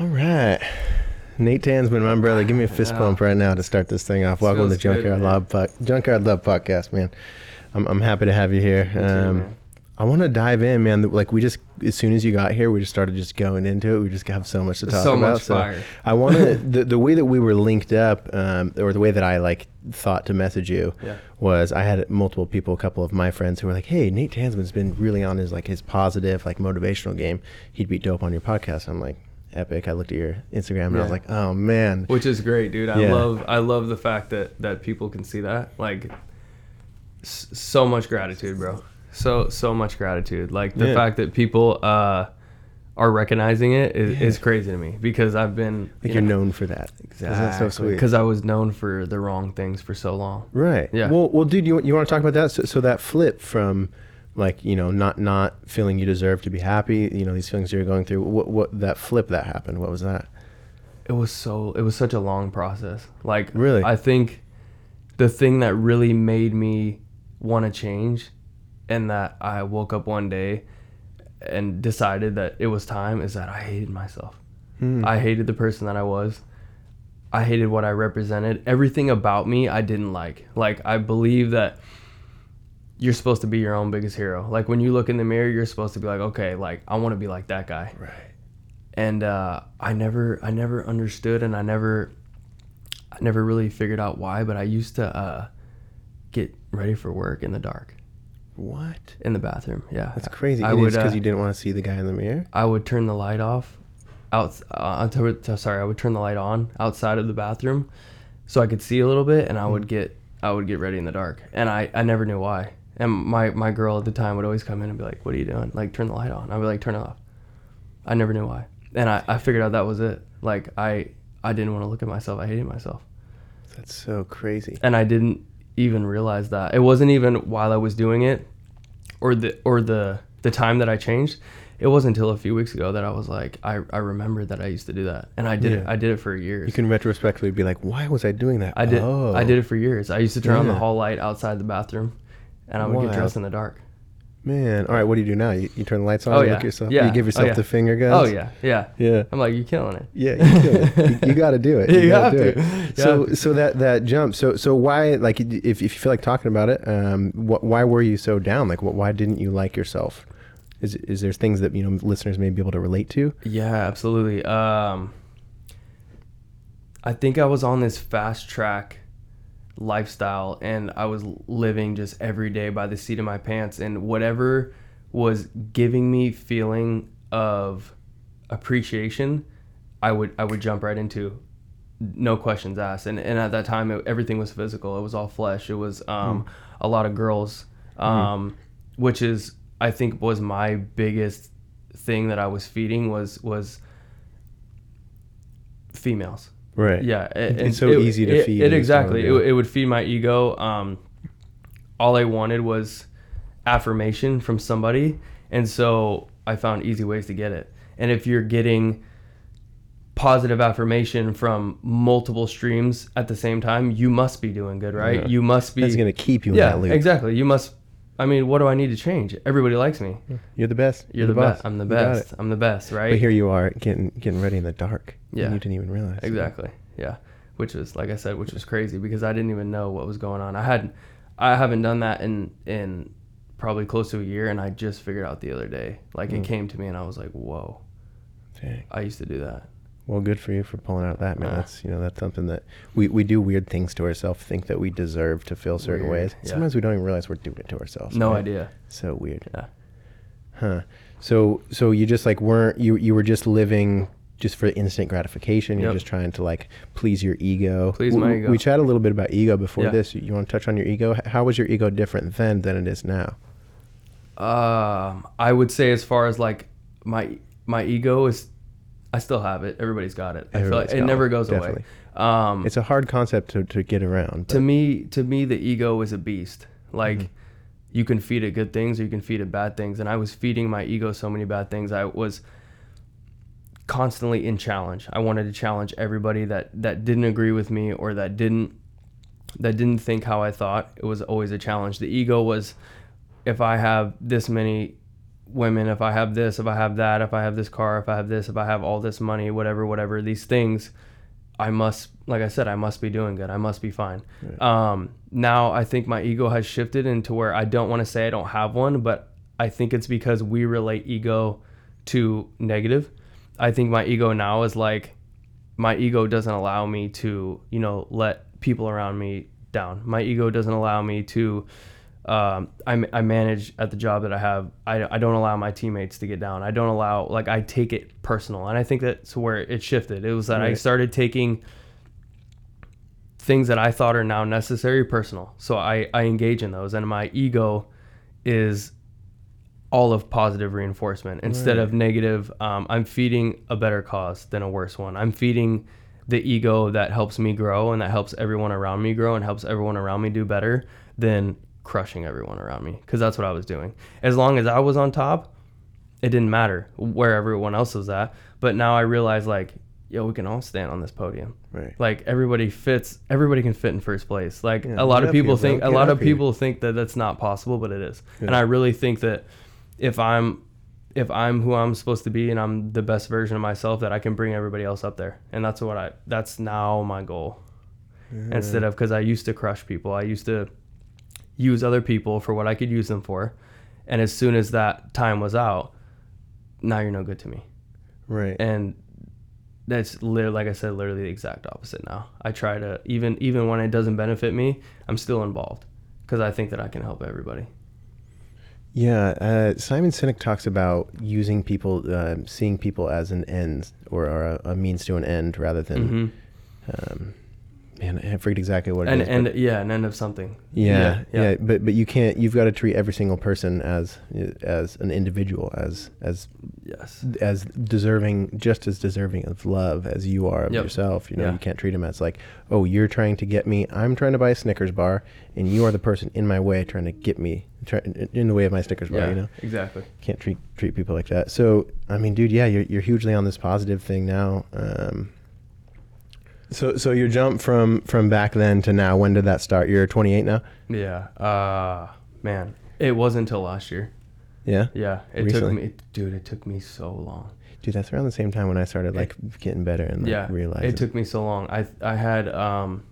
All right. Nate Tanzman, my brother, give me a fist Yeah. bump right now to start this thing off. Welcome to Feels good, Junkyard man. Love Junkyard Love Podcast, man. I'm, I'm happy to have you here. too, Um. I want to dive in, man. Like we just, as soon as you got here, we just started just going into it. We just have so much to talk about. So about. much fire. I want to the the way that we were linked up, um, or the way that I like thought to message you Yeah. was I had multiple people, a couple of my friends who were like, "Hey, Nate Tanzman's been really on his like his positive, like motivational game. He'd be dope on your podcast." I'm like, "Epic!" I looked at your Instagram and I was like, "Oh man." Which is great, dude. I Yeah. love I love the fact that that people can see that. Like s- so much gratitude, bro. So so much gratitude. Like the Yeah. fact that people uh are recognizing it is, Yeah. is crazy to me because I've been Like you're known for that. That so sweet? because I was known for the wrong things for so long. Right. Yeah. Well, well, dude, you you want to talk about that? So, so that flip from, like, you know, not not feeling you deserve to be happy. You know, these feelings you're going through. What what that flip that happened? What was that? it was so it was such a long process like Really? i think the thing that really made me want to change and that i woke up one day and decided that it was time is that i hated myself. Hmm. i hated the person that i was. I hated what i represented. Everything about me i didn't like. Like i believe that you're supposed to be your own biggest hero. Like when you look in the mirror you're supposed to be like okay like i want to be like that guy. Right. and uh, I never I never understood and I never I never really figured out why but I used to uh, get ready for work in the dark What? in the bathroom yeah That's crazy. I would because uh, you didn't want to see the guy in the mirror. I would turn the light off out uh, sorry I would turn the light on outside of the bathroom so I could see a little bit and I Mm. would get I would get ready in the dark and I, I never knew why and my, my girl at the time would always come in and be like what are you doing like turn the light on I'd be like turn it off I never knew why and I, I figured out that was it like I I didn't want to look at myself I hated myself That's so crazy. and I didn't even realize that. It wasn't even while I was doing it, or the or the the time that I changed. It wasn't until a few weeks ago that I was like, I, I remembered that I used to do that, and I did it. I did it for years. You can retrospectively be like, "Why was I doing that?" I did. Oh. I did it for years. I used to turn on the hall light outside the bathroom, and I would Wild. get dressed in the dark. Man, all right. What do you do now? You, you turn the lights on. Oh, you yeah. Look yourself. Yeah. You give Oh, yourself yeah. the finger guns. Oh yeah, yeah. Yeah. I'm like, you're killing it. Yeah, you, do it. you, you got to do it. You gotta do it. You So, so that that jump. So, so why? Like, if, if you feel like talking about it, um, wh- why were you so down? Like, wh- why didn't you like yourself? Is is there things that you know listeners may be able to relate to? Yeah, absolutely. Um, I think I was on this fast track lifestyle and I was living just every day by the seat of my pants and whatever was giving me feeling of appreciation, I would I would jump right into. No questions asked and, and at that time it, everything was physical. It was all flesh. It was um, a lot of girls um, which is i think was my biggest thing that i was feeding was was females Right. yeah It's and so easy to it, feed it exactly it, it would feed my ego um, all i wanted was affirmation from somebody and so i found easy ways to get it and if you're getting positive affirmation from multiple streams at the same time you must be doing good right Yeah. you must be That's gonna keep you in yeah that loop. exactly you must i mean what do i need to change everybody likes me You're the best. you're the best i'm the best i'm the best right But here you are getting getting ready in the dark. and Yeah. You didn't even realize. Exactly. Yeah. Which was like I said, which was crazy because I didn't even know what was going on. I hadn't I haven't done that in in probably close to a year and I just figured out the other day. Like Mm. it came to me and I was like, Whoa, Dang. I used to do that. Well, good for you for pulling out that man. Yeah. That's you know that's something that we, we do weird things to ourselves. Think that we deserve to feel certain Weird, ways. yeah. Sometimes we don't even realize we're doing it to ourselves. No right? idea. So weird. Yeah. Huh. So so you just like weren't you you were just living just for instant gratification. You're Yep. just trying to like please your ego. Please We- my ego. We chatted a little bit about ego before Yeah. this. You want to touch on your ego? How was your ego different then than it is now? Um I would say as far as like my my ego is I still have it. Everybody's got it. I feel like it never goes definitely. away. Um It's a hard concept to, to get around. to me to me the ego is a beast like Mhm. you can feed it good things or you can feed it bad things and i was feeding my ego so many bad things i was constantly in challenge i wanted to challenge everybody that that didn't agree with me or that didn't that didn't think how i thought it was always a challenge the ego was if i have this many women, if I have this, if I have that, if I have this car, if I have this, if I have all this money, whatever, whatever, these things, I must, like I said, I must be doing good. I must be fine. Right. Um, now I think my ego has shifted into where I don't want to say I don't have one, but I think it's because we relate ego to negative. I think my ego now is like, my ego doesn't allow me to, you know, let people around me down. My ego doesn't allow me to, um, I, I manage at the job that I have. I, I don't allow my teammates to get down. I don't allow, like, I take it personal. And I think that's where it shifted. It was that I started taking things that I thought are now necessary personal. So I, I engage in those. And my ego is all of positive reinforcement instead of negative. Um, I'm feeding a better cause than a worse one. I'm feeding the ego that helps me grow and that helps everyone around me grow and helps everyone around me do better than crushing everyone around me because that's what I was doing. As long as I was on top, it didn't matter where everyone else was at. But now I realize like, yo, we can all stand on this podium. Right. Like everybody fits, everybody can fit in first place. Like Yeah, a lot of people here, bro. think, a Get lot of here. people think that that's not possible, but it is. Yeah. And I really think that if I'm, if I'm who I'm supposed to be and I'm the best version of myself, that I can bring everybody else up there. And that's what I, that's now my goal. Instead of, because I used to crush people, I used to use other people for what I could use them for. And as soon as that time was out, now you're no good to me Right. and that's literally like I said, literally the exact opposite. Now I try to even even when it doesn't benefit me, I'm still involved because I think that I can help everybody. Yeah, uh, Simon Sinek talks about using people, uh, seeing people as an end or, or a, a means to an end rather than. hmm Um, man, I forget exactly what it And is, yeah, an end of something. yeah, yeah, but but you can't. You've got to treat every single person as as an individual, as as yes, as deserving, just as deserving of love as you are of Yep. yourself. You know, Yeah. you can't treat them as like, oh, you're trying to get me. I'm trying to buy a Snickers bar, and you are the person in my way trying to get me try, in the way of my Snickers bar. yeah, You know, exactly. can't treat treat people like that. So I mean, dude, yeah, you're you're hugely on this positive thing now. Um, so so your jump from from back then to now, when did that start? You're 28 now. Yeah. Uh man, it wasn't until last year. Yeah, Yeah, it Recently? took me, dude. It took me so long. dude, that's around the same time when I started like getting better and like, yeah realizing. it took me so long i i had um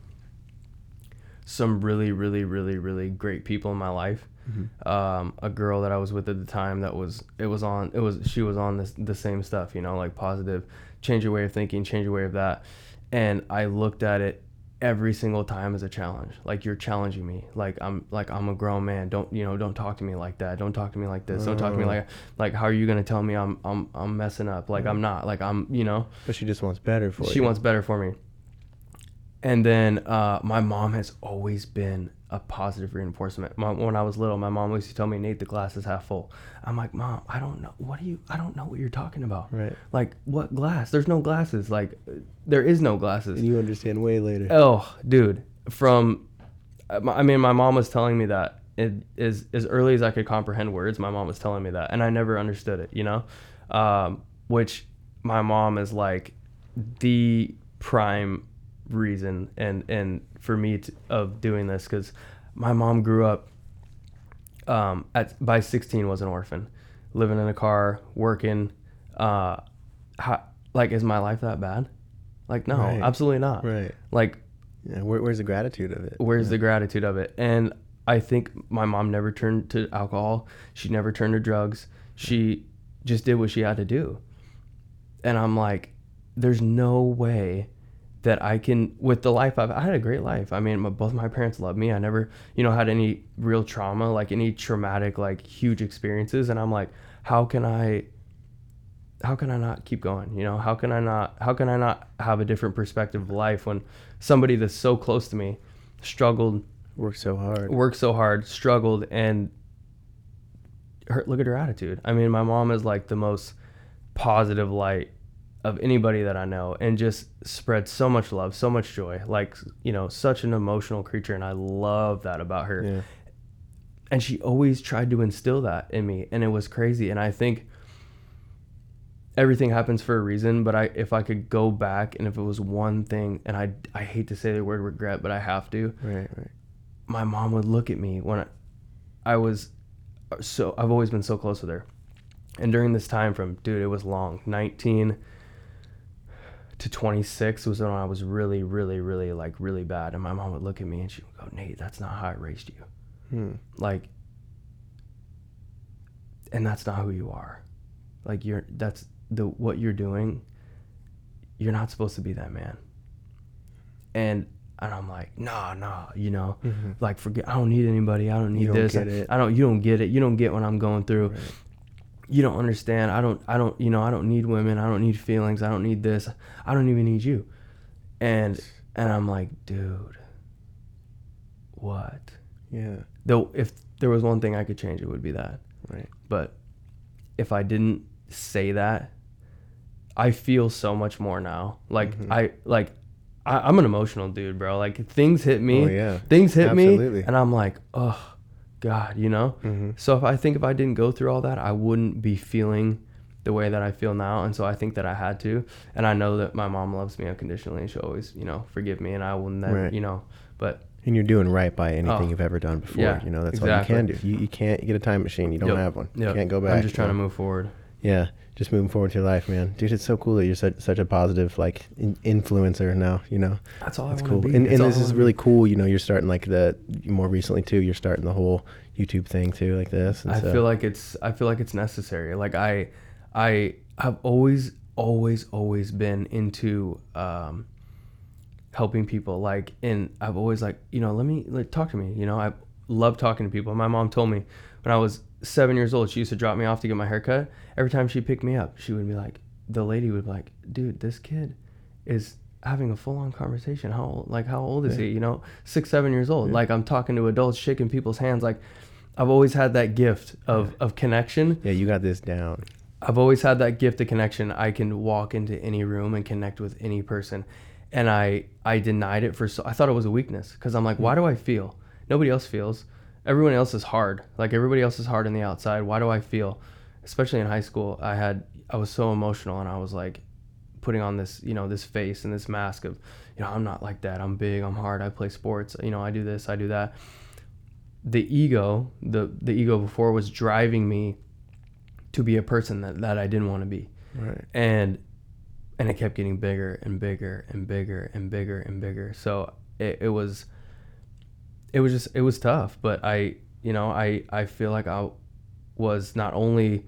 some really really really really great people in my life Mhm. um a girl that i was with at the time that was it was on it was she was on this the same stuff you know like positive change your way of thinking change your way of that and i looked at it every single time as a challenge. Like you're challenging me. Like i'm like i'm a grown man. Don't you know don't talk to me like that. Don't talk to me like this. Don't talk to me Oh. like like how are you gonna tell me i'm i'm i'm messing up? Like mm. i'm not. Like i'm you know? But she just wants better for she you. She wants better for me. And then uh, my mom has always been a positive reinforcement. My, when I was little, my mom used to tell me, "Nate, the glass is half full." I'm like, "Mom, I don't know. What do you? I don't know what you're talking about. Right. Like, what glass? There's no glasses. Like, there is no glasses." And you understand way later. Oh, dude, from uh, I mean, my mom was telling me that it is as early as I could comprehend words. My mom was telling me that, and I never understood it. You know, um, which my mom is like the prime reason and and for me to, of doing this because my mom grew up um, at by 16 was an orphan, living in a car, working. Uh, how, like, is my life that bad? Like, no, Right. absolutely not. Right. Like, Yeah. Where, where's the gratitude of it? where's the gratitude of it? And I think my mom never turned to alcohol. She never turned to drugs. She just did what she had to do. And I'm like, there's no way that I can, with the life I've, I had a great life. I mean, my, both my parents loved me. I never, you know, had any real trauma, like any traumatic, like huge experiences. And I'm like, how can I, how can I not keep going? You know, how can I not, how can I not have a different perspective of life when somebody that's so close to me struggled, worked so hard. worked so hard, struggled, and her, look at her attitude. I mean, my mom is like the most positive light of anybody that I know and just spread so much love, so much joy. Like, you know, such an emotional creature. And I love that about her Yeah. and she always tried to instill that in me and it was crazy and i think everything happens for a reason but i if i could go back and if it was one thing and i i hate to say the word regret but i have to Right. Right. my mom would look at me when i, I was uh, so i've always been so close with her And during this time from dude, it was long. 19 to 26 was when I was really, really, really like really bad. And my mom would look at me and she would go, Nate, that's not how I raised you. Hmm. Like, and that's not who you are. Like you're that's the what you're doing. You're not supposed to be that man. And and I'm like, nah, nah, you know, Mhm. like forget. I don't need anybody. I don't need don't this. get it. I don't. You don't get it. You don't get what I'm going through. Right. You don't understand. I don't. I don't. You know. I don't need women. I don't need feelings. I don't need this. I don't even need you. And and I'm like, dude, what? Yeah. Though, if there was one thing I could change, it would be that. Right. But if I didn't say that, I feel so much more now. Like Mhm. I like I, I'm an emotional dude, bro. Like things hit me, Oh yeah. things hit Absolutely. me, and I'm like, oh God, you know. Mm-hmm. So if I think if I didn't go through all that, I wouldn't be feeling the way that I feel now. And so I think that I had to. And I know that my mom loves me unconditionally and she'll always, you know, forgive me and I will never, Right. you know, but And you're doing right by anything Oh. you've ever done before. Yeah, you know, that's exactly. all you can do. You, you can't you get a time machine. You don't Yep. have one. yeah, You can't go back. I'm just trying you to move forward. Yeah, just moving forward to your life, man. Dude, it's so cool that you're such, such a positive like in, influencer now. You know, That's all that's I cool. be. And, and this is really be. cool. You know, you're starting like the more recently too. You're starting the whole YouTube thing too, like this. And I so, feel like it's I feel like it's necessary. Like I I have always always always been into um helping people like and I've always like, you know, let me like talk to me, you know. I love talking to people. My mom told me when I was 7 years old, she used to drop me off to get my haircut. Every time she picked me up, she would be like the lady would be like, "Dude, this kid is having a full-on conversation. How old, like how old is Yeah. he? You know, 6 7 years old. Yeah. Like I'm talking to adults, shaking people's hands like I've always had that gift of, of connection. yeah, you got this down. I've always had that gift of connection. I can walk into any room and connect with any person. And I I denied it for so I thought it was a weakness because I'm like, hmm. why do I feel? Nobody else feels. Everyone else is hard. Like everybody else is hard on the outside. Why do I feel? Especially in high school, I had I was so emotional and I was like putting on this, you know, this face and this mask of, you know, I'm not like that. I'm big, I'm hard, I play sports, you know, I do this, I do that. The ego, the the ego before was driving me to be a person that, that I didn't want to be. Right. And and it kept getting bigger and bigger and bigger and bigger and bigger. So it, it was it was just it was tough. But I you know, I, I feel like I was not only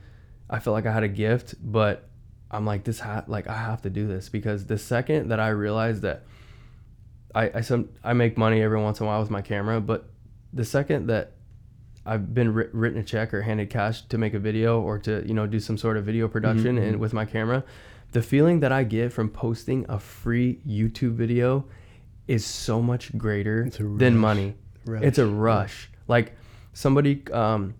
I felt like I had a gift, but I'm like this ha- like I have to do this because the second that I realized that I, I some I make money every once in a while with my camera, but the second that I've been writ- written a check or handed cash to make a video or to you know do some sort of video production Mhm. and with my camera, the feeling that I get from posting a free YouTube video is so much greater than than rush. It's a rush. Like somebody, um,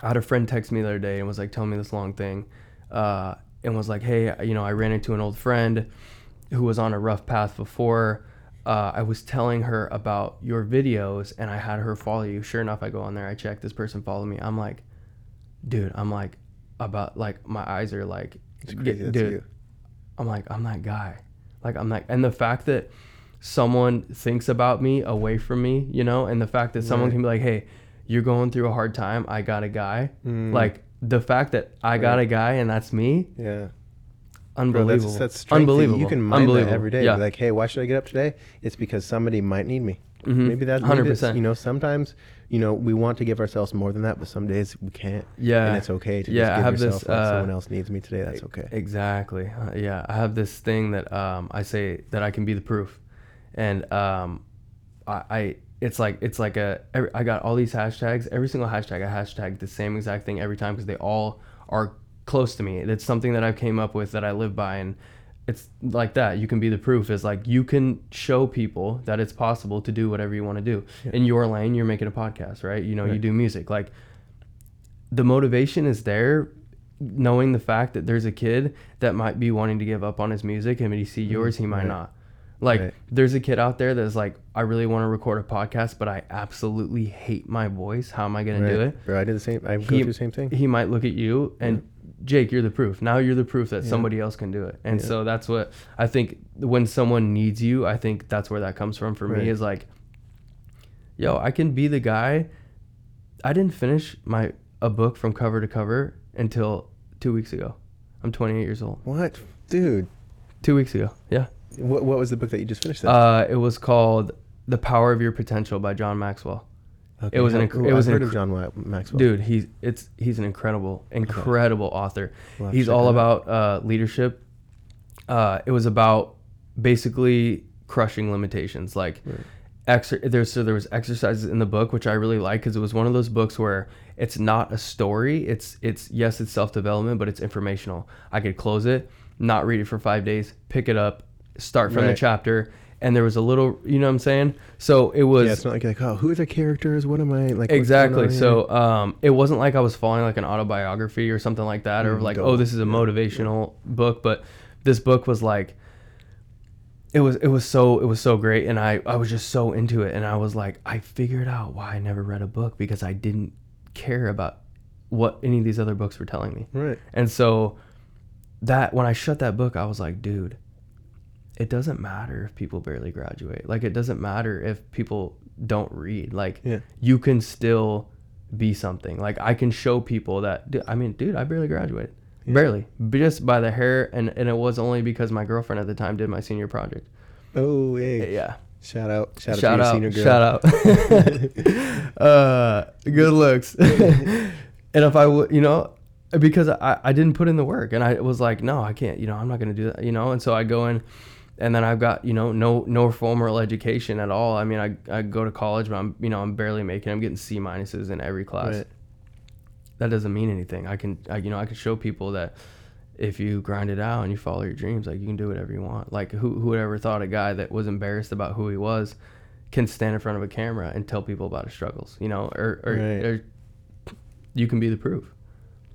I had a friend text me the other day and was like telling me this long thing, uh, and was like, "Hey, you know, I ran into an old friend who was on a rough path before. Uh, I was telling her about your videos, and I had her follow you. Sure enough, I go on there, I check this person followed me. I'm like, dude, I'm like, about like my eyes are like, It's get- crazy. That's dude, you. I'm like, I'm that guy. Like, I'm like, and the fact that someone thinks about me away from me, you know, and the fact that someone Right. can be like, hey, you're going through a hard time. I got a guy. Mm. Like, the fact that I got a guy and that's me, yeah. Bro, unbelievable. that's that's unbelievable. You can mind that every day. Yeah. Be like, hey, why should I get up today? It's because somebody might need me. Mhm. Maybe that's 100%. you know, sometimes you know we want to give ourselves more than that, but some days we can't. Yeah. And it's okay to Yeah, just I give have this, yourself like uh, someone else needs me today. That's okay. Exactly. Uh, yeah, I have this thing that um, I say that I can be the proof, and um, I, I it's like it's like a every, I got all these hashtags. Every single hashtag I hashtag the same exact thing every time because they all are close to me. It's something that I came up with that I live by, and it's like that. You can be the proof. Is like you can show people that it's possible to do whatever you want to do. Yeah. In your lane, you're making a podcast, right? You know, you do music. Like the motivation is there knowing the fact that there's a kid that might be wanting to give up on his music and when he see yours he might Right. not like Right. there's a kid out there that's like i really want to record a podcast but i absolutely hate my voice how am i going to do it Bro, I did the same. I go He- through the same thing. he might look at you and jake you're the proof now you're the proof that Yeah. somebody else can do it and Yeah. so that's what i think when someone needs you i think that's where that comes from for Right. me is like yo i can be the guy i didn't finish my a book from cover to cover until two weeks ago. I'm 28 years old. What, dude? Two weeks ago. Yeah. What, what was the book that you just finished? Then? Uh, it was called "The Power of Your Potential" by John Maxwell. Okay, it was an inc- it was I've an heard of John Wa- Maxwell. Dude, he's it's he's an incredible, incredible author. We'll have to He's check all that about uh, leadership. Uh, it was about basically crushing limitations. Like, exer- there's so there was exercises in the book which I really like because it was one of those books where it's not a story. It's it's yes, it's self development, but it's informational. I could close it, not read it for five days, pick it up, start from the Right. chapter, and there was a little, you know what I'm saying? So it was Yeah, it's not like, like oh, who are the characters? What am I like? what's going exactly here? so um it wasn't like i was following like an autobiography or something like that or Mm, like dope. oh this is a motivational book but this book was like it was it was so it was so great and i i was just so into it and i was like i figured out why i never read a book because i didn't care about what any of these other books were telling me right. and so that when I shut that book, I was like, dude, it doesn't matter if people barely graduate. Like it doesn't matter if people don't read. Like Yeah. you can still be something. Like I can show people that dude, I mean, dude, I barely graduated. Barely. Just by the hair and and it was only because my girlfriend at the time did my senior project. Oh, hey. Yeah. Shout out. Shout, Shout out to your out. senior girl. Shout out. uh, good looks. and if I would, you know, because I, I didn't put in the work and I was like, no, I can't, you know, I'm not going to do that, you know? And so I go in and then I've got, you know, no, no formal education at all. I mean, I, I go to college, but I'm, you know, I'm barely making, I'm getting C minuses in every class. Right. That doesn't mean anything. I can, I, you know, I can show people that if you grind it out and you follow your dreams, like you can do whatever you want. Like who, who would ever thought a guy that was embarrassed about who he was can stand in front of a camera and tell people about his struggles, you know, or, or, Right. or you can be the proof.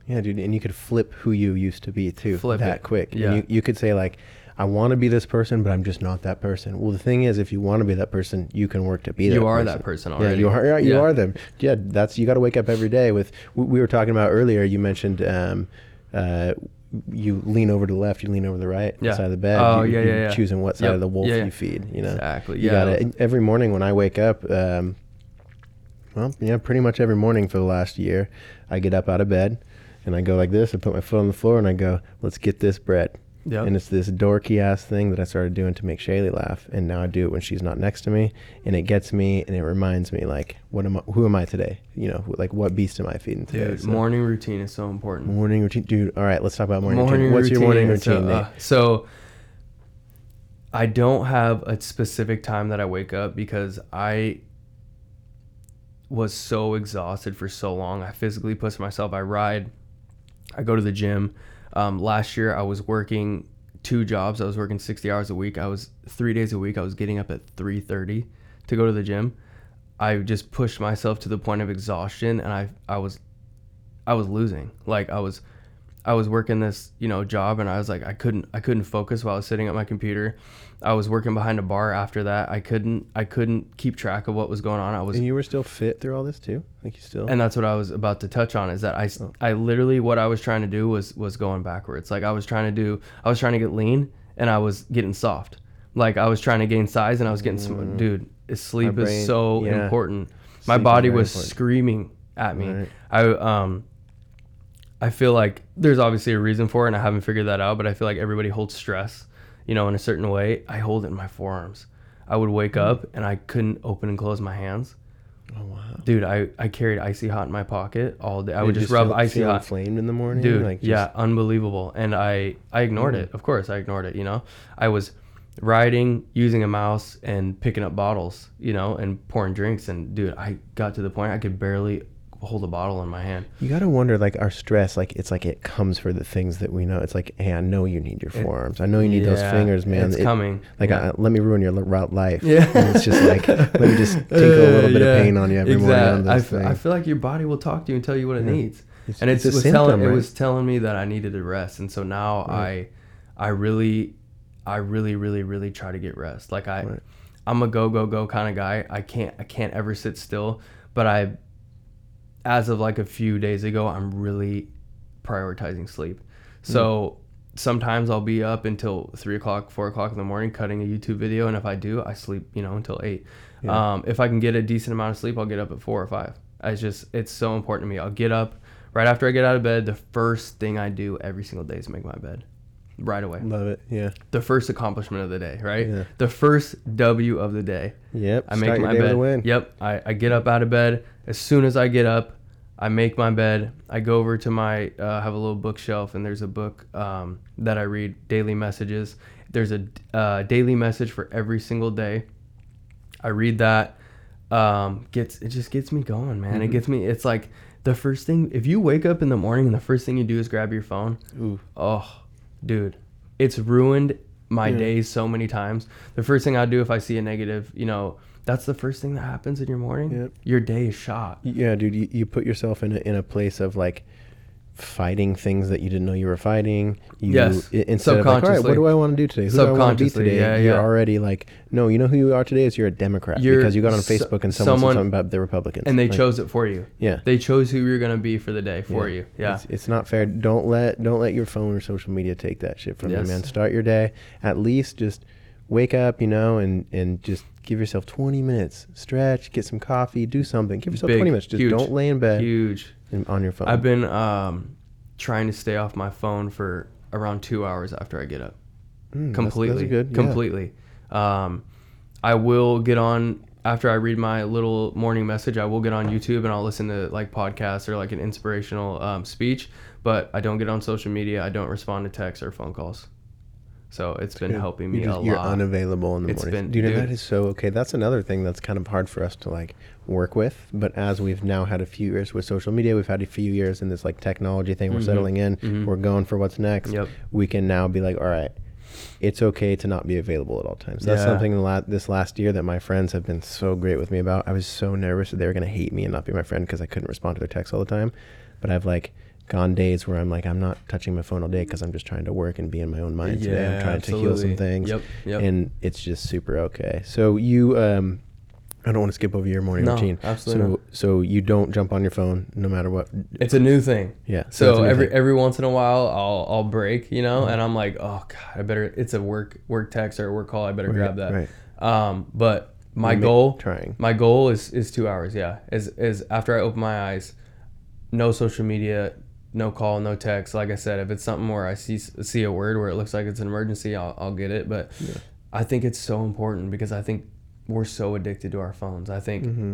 Yeah, dude, and you could flip who you used to be too Flip that it. quick. Yeah. And you, you could say like, I want to be this person, but I'm just not that person. Well, the thing is, if you want to be that person, you can work to be that. You are person. that person already. Yeah, you are. yeah, You Yeah. are them. Yeah, that's you got to wake up every day with. We, we were talking about earlier. You mentioned. Um, uh, you lean over to the left, you lean over to the right Yeah. side of the bed. Oh, you, yeah, you're yeah, yeah. Choosing what side Yep. of the wolf yeah. you feed. You know. Exactly. You Yeah. gotta, every morning when I wake up, um, well, yeah, pretty much every morning for the last year, I get up out of bed and I go like this. I put my foot on the floor and I go, "Let's get this bread." Yep. And it's this dorky ass thing that I started doing to make Shaylee laugh, and now I do it when she's not next to me, and it gets me and it reminds me like, what am I? Who am I today? You know, like what beast am I feeding today? Dude, So- morning routine is so important. morning routine, dude. All right, let's talk about morning, routine. What's your morning routine? So, uh, so I don't have a specific time that I wake up because I was so exhausted for so long. I physically push myself. I ride. I go to the gym. Um, last year I was working two jobs. I was working 60 hours a week. I was three days a week. I was getting up at 3:30 to go to the gym. I just pushed myself to the point of exhaustion, and I I was I was losing. Like I was I was working this, you know, job and I was like I couldn't I couldn't focus while I was sitting at my computer. I was working behind a bar after that. I couldn't I couldn't keep track of what was going on. I was and you were still fit through all this too. Like you still. and that's what I was about to touch on is that I, s- I literally what I was trying to do was was going backwards. Like I was trying to do I was trying to get lean and I was getting soft. Like I was trying to gain size and I was getting sm- dude, sleep Mm. brain- is so yeah. important. My Sleep is body was important. screaming at me. Right. I um I feel like there's obviously a reason for it and I haven't figured that out, but I feel like everybody holds stress, you know, in a certain way. I hold it in my forearms. I would wake Mm. up and I couldn't open and close my hands. oh wow. Dude, I, I carried icy hot in my pocket all day. I would just, rub feel- icy feel hot. inflamed in the morning. Dude, like just- yeah, unbelievable. And I I ignored Mm. it. Of course, I ignored it, you know. I was riding, using a mouse and picking up bottles, you know, and pouring drinks and dude, I got to the point I could barely hold a bottle in my hand. You gotta wonder, like our stress, like it's like it comes for the things that we know. It's like, hey, I know you need your forearms. I know you need those fingers, man. It's It- coming. Like, Yeah. uh, let me ruin your route life. Yeah. And it's just like, let me just tinkle a little bit Yeah, of pain on you every morning on I, this f- thing. I feel like your body will talk to you and tell you what it Yeah. needs. It's- and it's it's, was symptom, telling it was telling me that I needed to rest. And so now Right. I I really I really really really try to get rest. Like I Right. I'm a go go go kind of guy. I can't I can't ever sit still, but I as of like a few days ago, I'm really prioritizing sleep. So sometimes I'll be up until three o'clock, four o'clock in the morning cutting a YouTube video, and if I do, I sleep, you know, until eight. Yeah. Um, if I can get a decent amount of sleep, I'll get up at four or five. It's just it's so important to me. I'll get up, right after I get out of bed, the first thing I do every single day is make my bed. Right away. Love it. Yeah. The first accomplishment of the day, right? Yeah. The first W of the day. Yep. I make my bed. win. Yep. I, I get up out of bed. As soon as I get up, I make my bed. I go over to my uh, have a little bookshelf and there's a book um, that I read daily messages. There's a uh, daily message for every single day. I read that. Um, gets it just gets me going, man. Mm-hmm. It gets me. It's like the first thing. If you wake up in the morning and the first thing you do is grab your phone, Ooh. Oh, dude, it's ruined my Yeah. days so many times. The first thing I do if I see a negative, you know, that's the first thing that happens in your morning. Yep. Your day is shot. Yeah, dude, you, you put yourself in a, in a place of like fighting things that you didn't know you were fighting. You, Yes. i- Instead of like, all right, what do I want to do today? Who do I want to be today? yeah, you're already like, no, you know who you are today is you're a Democrat You're because you got on so- Facebook and someone, someone- said something about the Republicans. And they Like, chose it for you. Yeah. They chose who you're gonna be for the day for Yeah. you. Yeah. It's, it's not fair. Don't let don't let your phone or social media take that shit from Yes. you, man. Start your day. At least just wake up, you know, and and just give yourself 20 minutes. Stretch, get some coffee, do something. Give yourself Big, 20 minutes. Just huge, don't lay in bed Huge. And on your phone. I've been um, trying to stay off my phone for around two hours after I get up. Mm, completely That's, good. yeah. completely um, i will get on after i read my little morning message i will get on youtube and i'll listen to like podcasts or like an inspirational um, speech but i don't get on social media i don't respond to texts or phone calls so it's been helping me You're, just- a you're lot unavailable in the It's morning. been- dude, and dude. that is so okay. That's another thing that's kind of hard for us to like work with. But as we've now had a few years with social media, we've had a few years in this like technology thing. We're Mhm. settling in. Mhm. We're going for what's next. Yep. We can now be like, all right, it's okay to not be available at all times. That's Yeah. something la- this last year that my friends have been so great with me about. I was so nervous that they were gonna hate me and not be my friend because I couldn't respond to their texts all the time. But I've like gone days where I'm like, I'm not touching my phone all day because I'm just trying to work and be in my own mind today. I'm Yeah, trying to heal some things Yep, yep. and it's just super okay. So you, um, I don't want to skip over your morning No, routine. absolutely So so you don't jump on your phone no matter what. it's a new thing Yeah. that's so every thing. every once in a while I'll I'll break, you know, and I'm like, oh god, I better. It's a work work text or a work call. I better Right, grab that. right. Um, but my You're goal, trying. my goal is is two hours. Yeah, is is after I open my eyes, no social media, no call, no text. Like I said, if it's something where I see see a word where it looks like it's an emergency, I'll I'll get it. But I think it's so important because I think we're so addicted to our phones. I think. Mm-hmm.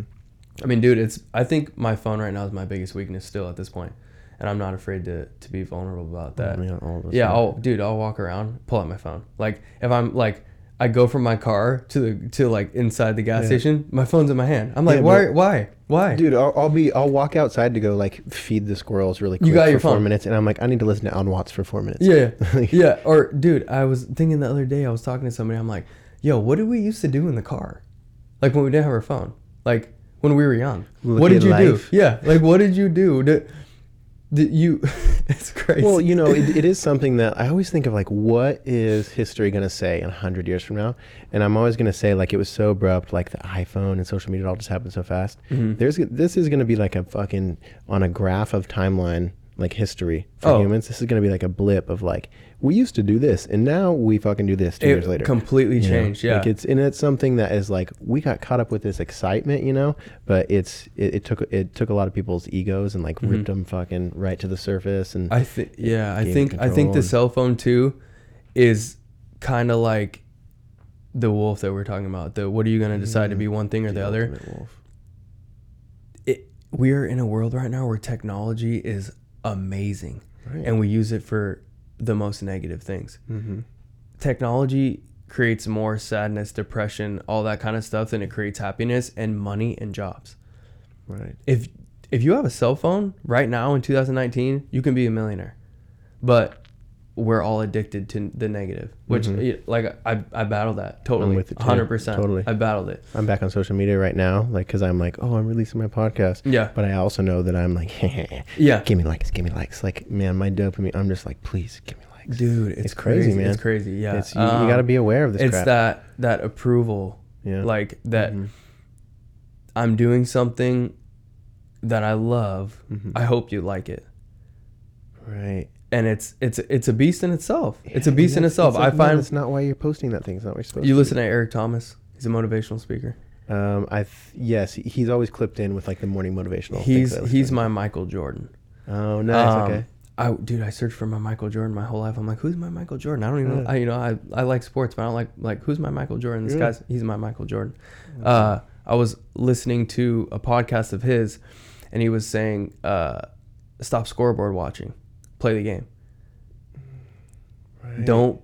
I mean, dude, it's. I think my phone right now is my biggest weakness still at this point, and I'm not afraid to to be vulnerable about that. Yeah, all of yeah. I'll, dude, I'll walk around, pull out my phone. Like if I'm like, I go from my car to the to like inside the gas Yeah. station, my phone's in my hand. I'm like, Yeah, why, why, why? Dude, I'll, I'll be. I'll walk outside to go like feed the squirrels really quick got for your four minutes, and I'm like, I need to listen to Alan Watts for four minutes. Yeah, Like- yeah. Or, dude, I was thinking the other day. I was talking to somebody. I'm like, yo, what did we used to do in the car? Like when we didn't have our phone. Like when we were young. Look what did you life. do? Yeah. Like what did you do? Did, did you? it's crazy. Well, you know, it, it is something that I always think of like, what is history going to say in 100 years from now? And I'm always going to say, like, it was so abrupt, like the iPhone and social media, it all just happened so fast. Mm-hmm. There's This is going to be like a fucking, on a graph of timeline, like history for Oh. humans. This is going to be like a blip of like, we used to do this, and now we fucking do this two it years later. completely You know? changed. Yeah. Like it's and it's something that is like we got caught up with this excitement, you know, but it's it, it took it took a lot of people's egos and like ripped them fucking right to the surface and Mm-hmm. I think yeah, I think I think the cell phone too is kind of like the wolf that we're talking about. The what are you going to decide to be one thing or the, other? wolf. It, we are in a world right now where technology is amazing Right. and we use it for the most negative things. Mm-hmm. Technology creates more sadness, depression, all that kind of stuff than it creates happiness and money and jobs. Right. if if you have a cell phone right now in 2019, you can be a millionaire. But we're all addicted to the negative, which y- like I I battled that totally, Mm-hmm. with 100%. Totally. I battled it. I'm back on social media right now, like, cause I'm like, oh, I'm releasing my podcast. Yeah. But I also know that I'm like, Yeah. give me likes, give me likes. Like, man, my dopamine. I'm just like, please give me likes. Dude, it's, It's crazy, man. It's crazy. Yeah. It's you, you got to Um, be aware of this. It's crap. that that approval Yeah. like that Mhm. I'm doing something that I love. Mhm. I hope you like it. Right. And it's it's it's a beast in itself. it's a beast in itself. it's like, I no, find that's not why you're posting that thing. It's not what you're supposed you to. listen to Eric Thomas. He's a motivational speaker. Um, I th- yes, he's always clipped in with like the morning motivational. He's that I listen he's to. my Michael Jordan. Oh, nice. Um, okay. I dude, I searched for my Michael Jordan my whole life. I'm like, who's my Michael Jordan? I don't even. Yeah. I, you know, I, I like sports, but I don't like like who's my Michael Jordan. This Really? guy's he's my Michael Jordan. Uh, I was listening to a podcast of his, and he was saying, uh, stop scoreboard watching, play the game. Right. Don't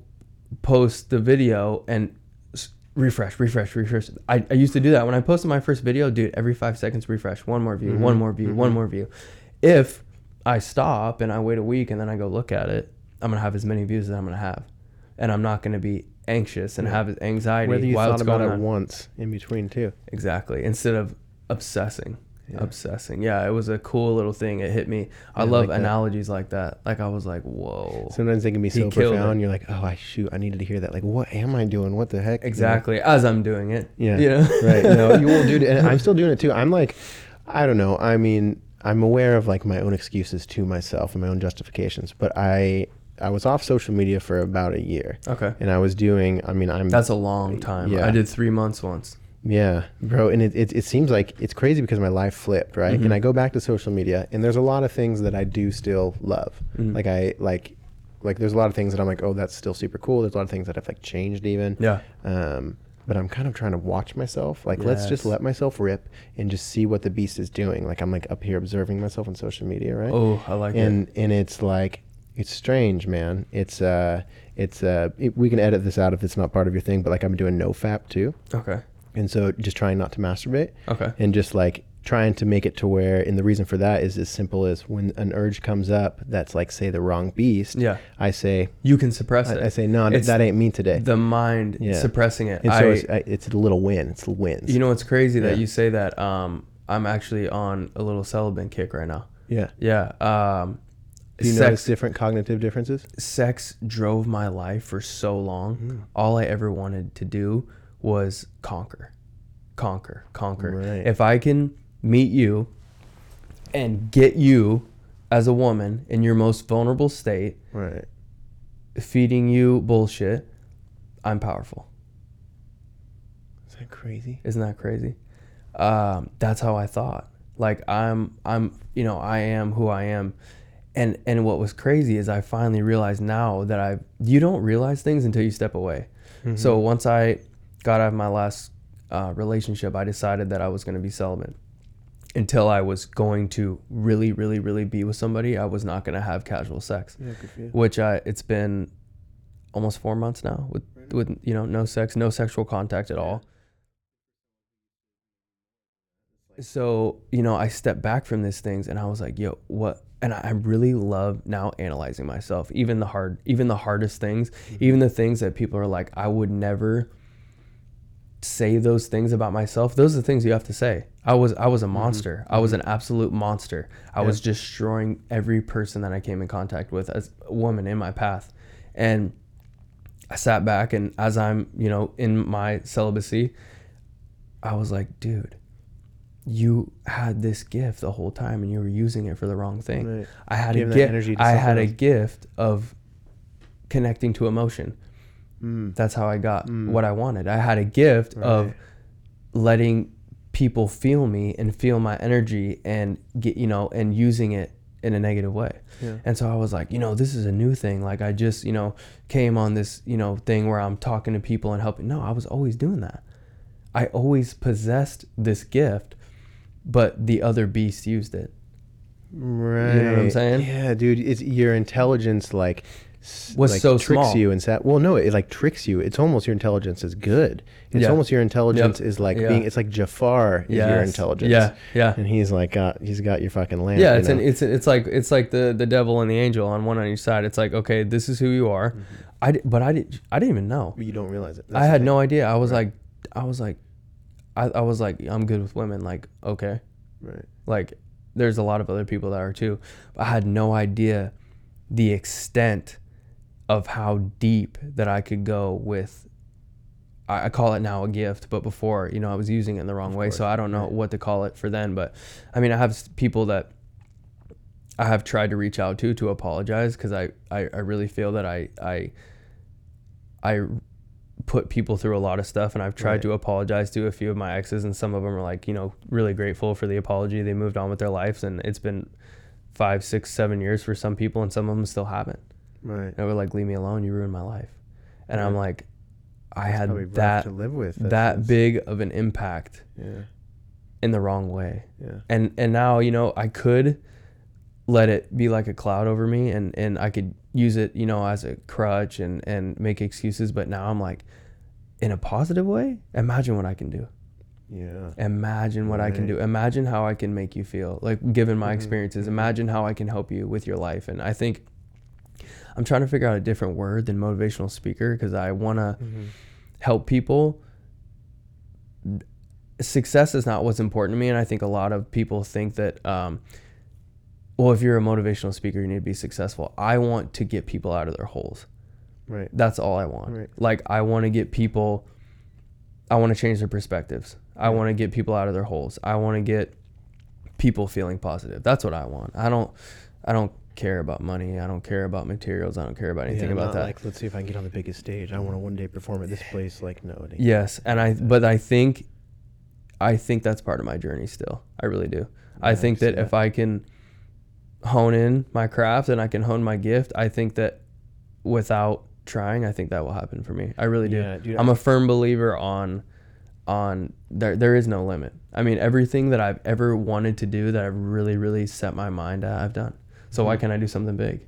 post the video and refresh, refresh, refresh. I, I used to do that when I posted my first video, dude. Every five seconds, refresh. One more view, one Mhm, more view, one mhm. more view. If I stop and I wait a week and then I go look at it, I'm gonna have as many views as I'm gonna have, and I'm not gonna be anxious and Yeah. have anxiety Whether you while thought it's about going it on. once in between too. Exactly. Instead of obsessing. Yeah. Obsessing. Yeah, it was a cool little thing. It hit me. I I love like that. analogies like that. Like I was like, whoa. Sometimes they can be so profound. it. You're like, oh, I shoot, I needed to hear that. Like, what am I doing? What the heck? You know? Exactly. As I'm doing it. Yeah. You know? right. No, you will do it. And I'm still doing it too. I'm like, I don't know. I mean, I'm aware of like my own excuses to myself and my own justifications, but I I was off social media for about a year, Okay. and I was doing. I mean, I'm That's a long time. Yeah. I did three months once. Yeah, bro, and it, it, it seems like it's crazy because my life flipped, right? Mhm. And I go back to social media, and there's a lot of things that I do still love. Mhm. Like I like, like there's a lot of things that I'm like, oh, that's still super cool. There's a lot of things that have like changed even. Yeah. Um, but I'm kind of trying to watch myself. Like, let's just let myself rip and just see what the beast is doing. Like I'm like up here observing myself on social media, right? Oh, I like and it. and and it's like it's strange, man. It's uh, it's uh, it, we can edit this out if it's not part of your thing. But like I'm doing no fap too. Okay. And so just trying not to masturbate Okay. and just like trying to make it to where, and the reason for that is as simple as when an urge comes up that's like, say, the wrong beast, Yeah. I say, You can suppress it. I, I say, no, It's that ain't me today. the mind Yeah. suppressing it. and I, so it's, I, it's a little win. It's the wins. you know, it's crazy that you say that. Um, I'm actually on a little celibate kick right now. yeah. Yeah. Um, Do you sex, notice different cognitive differences? sex drove my life for so long. Mm. All I ever wanted to do was conquer, conquer, conquer. Right. If I can meet you and get you as a woman in your most vulnerable state, Right. feeding you bullshit, I'm powerful. Is that crazy? Isn't that crazy? Um, that's how I thought. Like I'm, I'm, you know, I am who I am, and and what was crazy is I finally realized now that I, you don't realize things until you step away. Mm-hmm. So once I got out of my last uh, relationship, I decided that I was going to be celibate. Until I was going to really, really, really be with somebody, I was not going to have casual sex. Yeah, good for you. Which I, it's been almost four months now with with you know no sex, no sexual contact at all. So you know, I stepped back from these things, and I was like, "Yo, what?" And I I really love now analyzing myself, even the hard, even the hardest things, even the things that people are like, "I would never." Say those things about myself those are the things you have to say. I was i was a monster. I was an absolute monster. I was destroying every person that i came in contact with as a woman in my path. And i sat back and as i'm you know in my celibacy i was like dude you had this gift the whole time and you were using it for the wrong thing. Right. i had Giving a gift. i had a gift of connecting to emotion Mm. that's how I got Mm. what I wanted. I had a gift of letting people feel me and feel my energy and get, you know, and using it in a negative way. Yeah. And so I was like, you know, this is a new thing. Like I just, you know, came on this, you know, thing where I'm talking to people and helping. No, I was always doing that. I always possessed this gift, but the other beast used it. Right. You know what I'm saying? Yeah, dude. It's your intelligence like Was like, so tricks small. you and sat. Well, no, it like tricks you. It's almost your intelligence is good. It's Yeah. almost your intelligence is like Yeah. being. It's like Jafar is your intelligence. Yeah. Yeah. And he's like got he's got your fucking lamp. Yeah, you it's an, it's it's like it's like the the devil and the angel on one on each side. It's like okay, this is who you are. Mm-hmm. I but I didn't I didn't even know. But you don't realize it. I had no idea. I was Right. like I was like I, I was like I'm good with women. Like okay. Right. like there's a lot of other people that are too. But I had no idea the extent of how deep that I could go with. I I call it now a gift, but before, you know, I was using it in the wrong Of way, course, so I don't know right. what to call it for then. But I mean, I have people that I have tried to reach out to to apologize because I, I I really feel that I I I put people through a lot of stuff and I've tried Right. to apologize to a few of my exes and some of them are like, you know, really grateful for the apology. They moved on with their lives and it's been five, six, seven years for some people, and some of them still haven't. Right. And they were like, "Leave me alone. You ruined my life." And I'm like, I It's had that to live with. that That's- big of an impact Yeah. in the wrong way. Yeah. and and now you know I could let it be like a cloud over me and and I could use it you know as a crutch and and make excuses but now I'm like in a positive way imagine what I can do Yeah. imagine what I can do imagine how I can make you feel like given my Mhm, experiences mhm. imagine how I can help you with your life and I think I'm trying to figure out a different word than motivational speaker because I want to Mhm. help people. Success is not what's important to me and i think a lot of people think that um, well if you're a motivational speaker you need to be successful. I want to get people out of their holes. Right. that's all i want. Right. like i want to get people i want to change their perspectives. I want to get people out of their holes. I want to get people feeling positive. That's what i want. I don't i don't care about money i don't care about materials i don't care about anything Yeah, about that Like, let's see if I can get on the biggest stage. I want to one day perform at this place. Like, no. Yes, and I but I think I think that's part of my journey still. I really do. I think I see that if I can hone in my craft and I can hone my gift, I think that without trying, I think that will happen for me. I really do. Yeah, dude, I'm I- a firm believer on on there there is no limit. I mean, everything that I've ever wanted to do that I've really really set my mind at, I've done. So why Mhm. can't I do something big?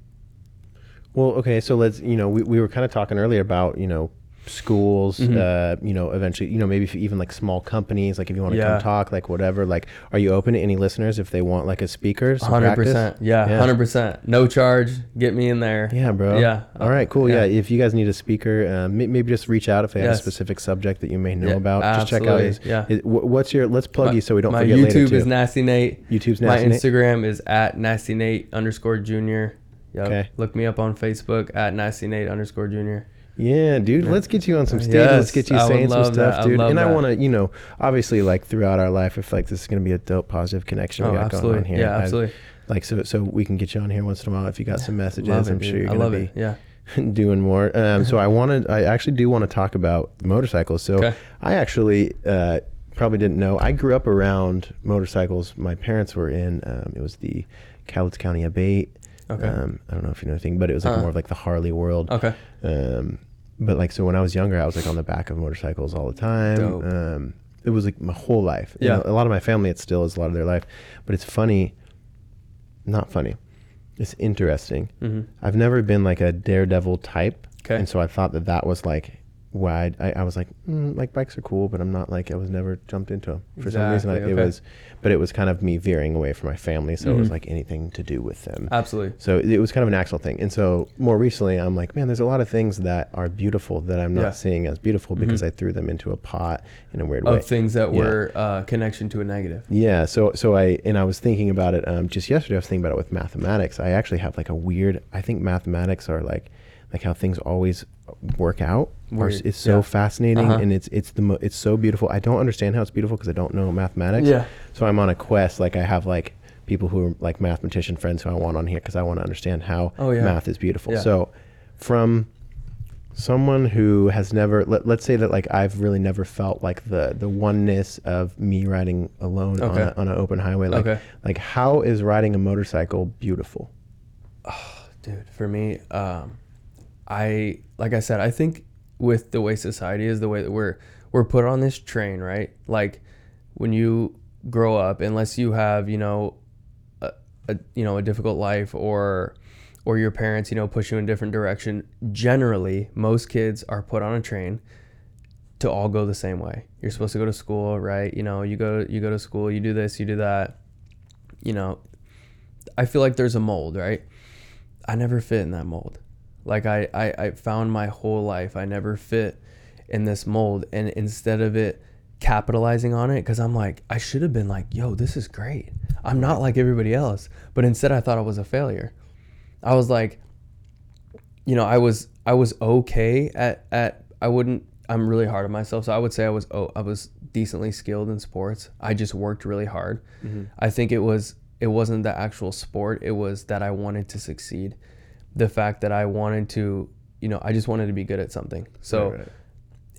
Well, okay, so let's you know we, we were kind of talking earlier about you know schools, Mhm. uh, you know eventually you know maybe even like small companies, like if you want to Yeah. come talk, like whatever, like are you open to any listeners if they want like a speaker? Hundred percent, Yeah, Yeah. hundred percent. No charge. Get me in there. Yeah, bro. Yeah. All right, cool. Yeah. Yeah. if you guys need a speaker, uh, maybe just reach out if they have a specific subject that you may know Yeah, about. Just check out his. yeah. his- what's your? Let's plug My- you so we don't my forget YouTube later too. is Nasty Nate. YouTube's My nasty. Nate? My Instagram is at Nasty Nate underscore Junior. Yep. Okay. Look me up on Facebook at Nasty Nate underscore Junior. Yeah, dude. Let's get you on some stage. let's get you I would saying some love that. stuff, I dude. love And I that. want to, you know, obviously, like throughout our life, if like this is gonna be a dope, positive connection Oh, we got going on absolutely. here. Yeah, I- absolutely. like so, so we can get you on here once in a while if you got some messages. Love it, I'm dude. sure you're I gonna love be it. Yeah. doing more. Um, so I wanted, I actually do want to talk about motorcycles. So Okay. I actually uh, probably didn't know. I grew up around motorcycles. My parents were in. Um, it was the Cowlitz County Abate. Okay. Um, I don't know if you know anything, but it was like Uh-uh. more of like the Harley world. Okay. Um, but like so when I was younger, I was like on the back of motorcycles all the time. Um, it was like my whole life. Yeah. a lot of my family, it still is a lot of their life. But it's funny, not funny. It's interesting. hmm I've never been like a daredevil type, Okay. and so I thought that that was like why I, I was like mm, like bikes are cool, but I'm not like I was never jumped into them for some reason. I, Exactly, It okay. was, but it was kind of me veering away from my family, so it was Mhm. like anything to do with them. Absolutely. So it was kind of an actual thing. And so more recently, I'm like, man, there's a lot of things that are beautiful that I'm not Yeah. seeing as beautiful because Mhm. I threw them into a pot in a weird way. Of things that Yeah. were uh, connection to a negative. Yeah. So so I and I was thinking about it um, just yesterday. I was thinking about it with mathematics. I actually have like a weird. I think mathematics are like like how things always work out. Weird. it's so Yeah. fascinating Uh-huh. and it's it's the mo- it's so beautiful. I don't understand how it's beautiful because I don't know mathematics. Yeah. So I'm on a quest. Like I have like people who are like mathematician friends who I want on here because I want to understand how Oh, yeah. math is beautiful. Yeah. So from someone who has never let, let's say that like I've really never felt like the the oneness of me riding alone on, Okay. a, on an open highway like Okay. like how is riding a motorcycle beautiful oh dude for me um i like i said i think with the way society is the way that we're we're put on this train right? Like when you grow up unless you have you know a, a you know a difficult life or or your parents you know push you in a different direction generally most kids are put on a train to all go the same way. You're supposed to go to school right? You know you go you go to school you do this you do that. You know i feel like there's a mold right? I never fit in that mold. Like I, I, I found my whole life I never fit in this mold. And instead of it capitalizing on it, because I'm like, I should have been like, yo, this is great. I'm not like everybody else. But instead I thought I was a failure. I was like, you know, I was I was okay at at I wouldn't I'm really hard on myself. So I would say I was oh I was decently skilled in sports. I just worked really hard. Mm-hmm. I think it was it wasn't the actual sport, it was that I wanted to succeed. The fact that I wanted to, you know, I just wanted to be good at something. So Right, right.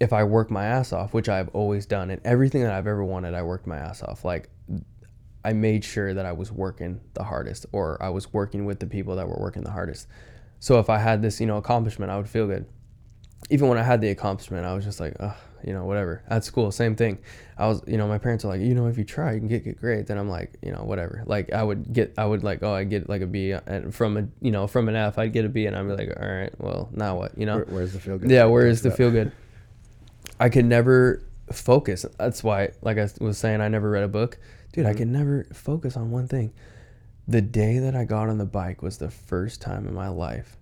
if I work my ass off, which I've always done, and everything that I've ever wanted, I worked my ass off. Like, I made sure that I was working the hardest or I was working with the people that were working the hardest. So if I had this, you know, accomplishment, I would feel good. Even when I had the accomplishment, I was just like, oh, you know, whatever. At school, same thing. I was, you know, my parents are like, you know, if you try, you can get good grades. And I'm like, you know, whatever. Like I would get, I would like, oh, I get like a B, and from a, you know, from an F, I'd get a B, and I'd be like, all right, well, now what, you know? Where, where's the feel good? Yeah, where is the feel good? I could never focus. That's why, like I was saying, I never read a book. Dude, I Mhm. could never focus on one thing. The day that I got on the bike was the first time in my life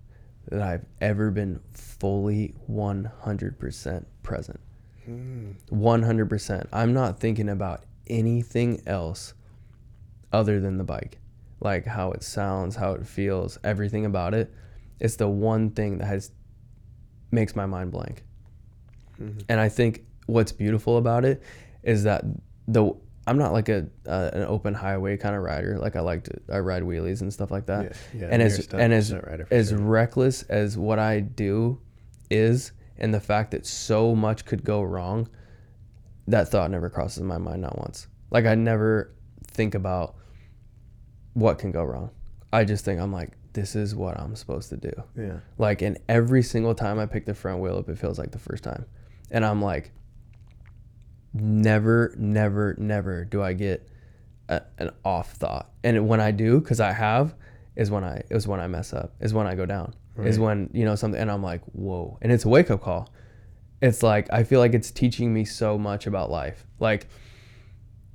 that I've ever been fully 100% present. Mm. 100%. I'm not thinking about anything else other than the bike. Like how it sounds, how it feels, everything about it. It's the one thing that has makes my mind blank. Mhm. And I think what's beautiful about it is that the I'm not like a uh, an open highway kind of rider. Like I like to I ride wheelies and stuff like that. Yeah, yeah, and as and as stunt rider for as sure. reckless as what I do is, and the fact that so much could go wrong, that thought never crosses my mind not once. Like I never think about what can go wrong. I just think I'm like, this is what I'm supposed to do. yeah. Like, and every single time I pick the front wheel up, it feels like the first time. And I'm like, never, never, never do I get a, an off thought. And when I do, because I have, is when I is when I mess up. Is when I go down. Is when you know something, and I'm like, whoa. And it's a wake up call. It's like I feel like it's teaching me so much about life. Like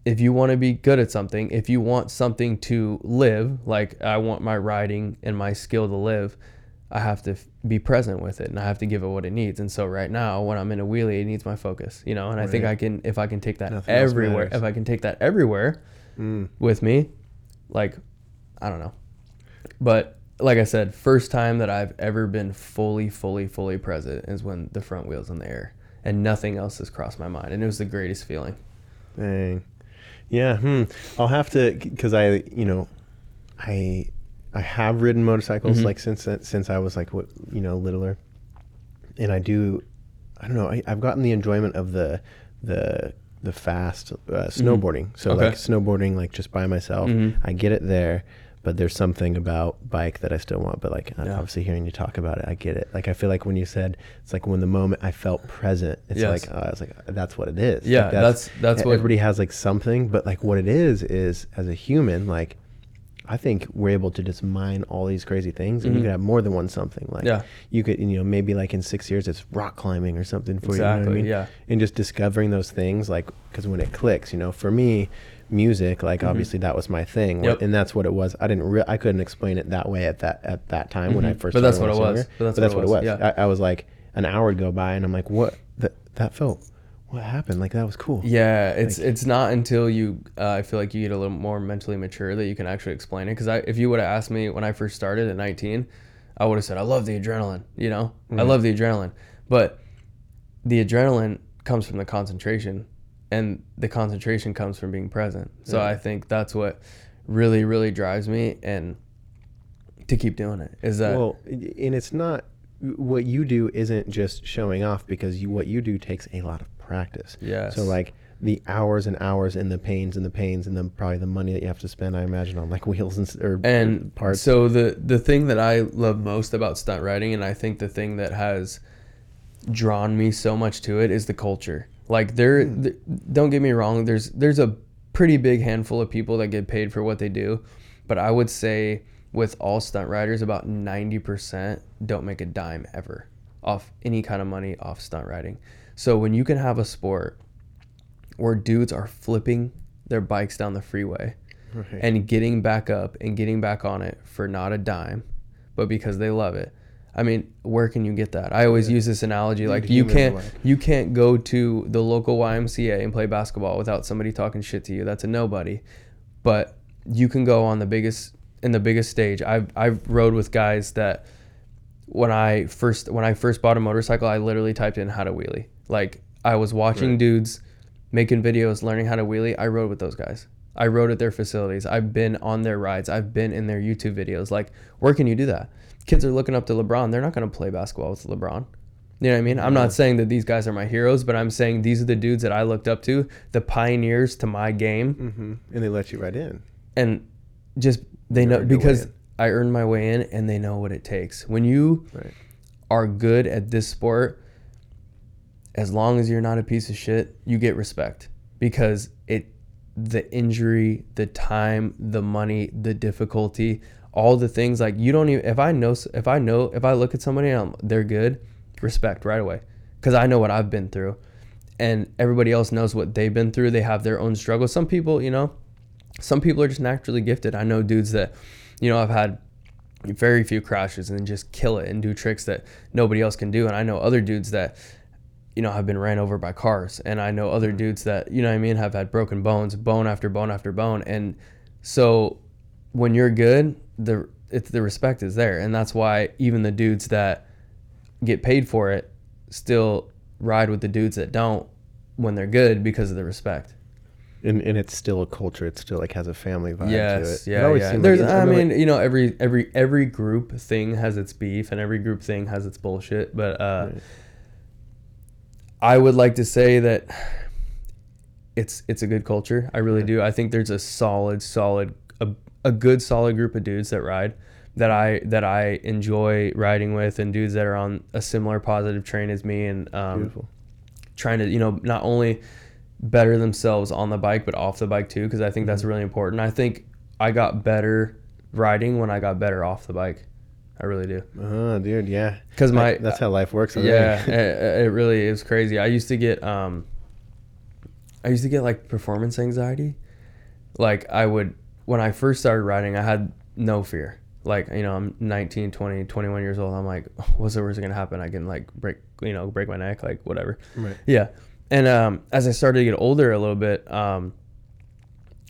if you want to be good at something, if you want something to live, like I want my riding and my skill to live, I have to f- be present with it and I have to give it what it needs. And so right now, when I'm in a wheelie, it needs my focus, you know. And I think I can, if I can take that Nothing everywhere, if I can take that everywhere Mm. with me, like I don't know, but like I said, first time that I've ever been fully, fully, fully present is when the front wheel's in the air and nothing else has crossed my mind, and it was the greatest feeling. Dang. Yeah. Hmm. I'll have to because I, you know, I, I have ridden motorcycles Mhm. like since since I was like what you know littler, and I do, I don't know. I, I've gotten the enjoyment of the, the the fast uh, snowboarding. So Mm-hmm. Okay. like snowboarding like just by myself. Mhm. I get it there. But there's something about bike that I still want. But like Yeah. obviously hearing you talk about it, I get it. Like I feel like when you said it's like when the moment I felt present, it's Yes. like uh, I was like that's what it is. Yeah, Like, that's that's what everybody has like something, but like what it is is as a human, like I think we're able to just mine all these crazy things, and you Mhm. could have more than one something. Like Yeah. you could, you know, maybe like in six years it's rock climbing or something for you. You know I Exactly, mean? yeah. And just discovering those things, like because when it clicks, you know, for me, music, like obviously that was my thing, Mm-hmm. Yep. and that's what it was. I didn't, re- I couldn't explain it that way at that at that time when I Mhm. first. But that's what it was. But that's what it was, yeah. I, I was like, an hour would go by, and I'm like, what? That that felt. What happened? Like that was cool. Yeah, it's Like- it's not until you uh, I feel like you get a little more mentally mature that you can actually explain it. Because I, if you would have asked me when I first started at 19, I would have said I love the adrenaline. You know, I Mhm. love the adrenaline, but the adrenaline comes from the concentration, and the concentration comes from being present. So Yeah. I think that's what really really drives me and to keep doing it is that well, and it's not what you do isn't just showing off because you what you do takes a lot of practice. yes So like the hours and hours and the pains and the pains and then probably the money that you have to spend, I imagine, on like wheels and or and parts. So the the thing that I love most about stunt riding, and I think the thing that has drawn me so much to it is the culture. Like there, Hmm. th- don't get me wrong. There's there's a pretty big handful of people that get paid for what they do, but I would say with all stunt riders, about ninety percent don't make a dime ever off any kind of money off stunt riding. So when you can have a sport where dudes are flipping their bikes down the freeway Right. and getting back up and getting back on it for not a dime, but because they love it. I mean, where can you get that? I always Yeah. use this analogy like you can't like- you can't go to the local YMCA and play basketball without somebody talking shit to you. That's a nobody. But you can go on the biggest in the biggest stage. I've I've rode with guys that when I first when I first bought a motorcycle, I literally typed in how to wheelie. Like I was watching Right. dudes making videos learning how to wheelie. I rode with those guys. I rode at their facilities. I've been on their rides. I've been in their YouTube videos. Like, where can you do that? Kids are looking up to LeBron. They're not going to play basketball with LeBron. You know what I mean? I'm not saying that these guys are my heroes, but I'm saying these are the dudes that I looked up to, the pioneers to my game, hmm And they let you right in. and just they You know earned your way because. I earned my way in, and they know what it takes. When you Right. are good at this sport, as long as you're not a piece of shit, you get respect because it the injury, the time, the money, the difficulty, all the things like you don't even if I know if I know if I look at somebody and I'm, they're good, respect right away cuz I know what I've been through and everybody else knows what they've been through. They have their own struggles. Some people, you know, some people are just naturally gifted. I know dudes that you know, I've had very few crashes and just kill it and do tricks that nobody else can do. And I know other dudes that, you know, have been ran over by cars. And I know other mm-hmm. dudes that, you know what I mean, have had broken bones, bone after bone after bone. And so when you're good, the it's the respect is there. And that's why even the dudes that get paid for it still ride with the dudes that don't when they're good because of the respect. And, and it's still a culture. It still like has a family vibe Yes, it. It yeah, always yeah. There's, like, I mean, you know, every every every group thing has its beef, and every group thing has its bullshit. But uh, Right. I would like to say that it's it's a good culture. I really Yeah. do. I think there's a solid, solid, a, good solid group of dudes that ride that I that I enjoy riding with, and dudes that are on a similar positive train as me, and um, beautiful. trying to you know not only better themselves on the bike but off the bike too because i think Mm-hmm. that's really important i think i got better riding when i got better off the bike i really do Oh, dude, yeah. because my That's how life works. yeah it, it really is crazy i used to get um i used to get like performance anxiety like i would when i first started riding i had no fear like you know i'm 19 20 21 years old i'm like what's the worst gonna happen i can like break you know break my neck like whatever right. yeah. And um, as I started to get older a little bit, um,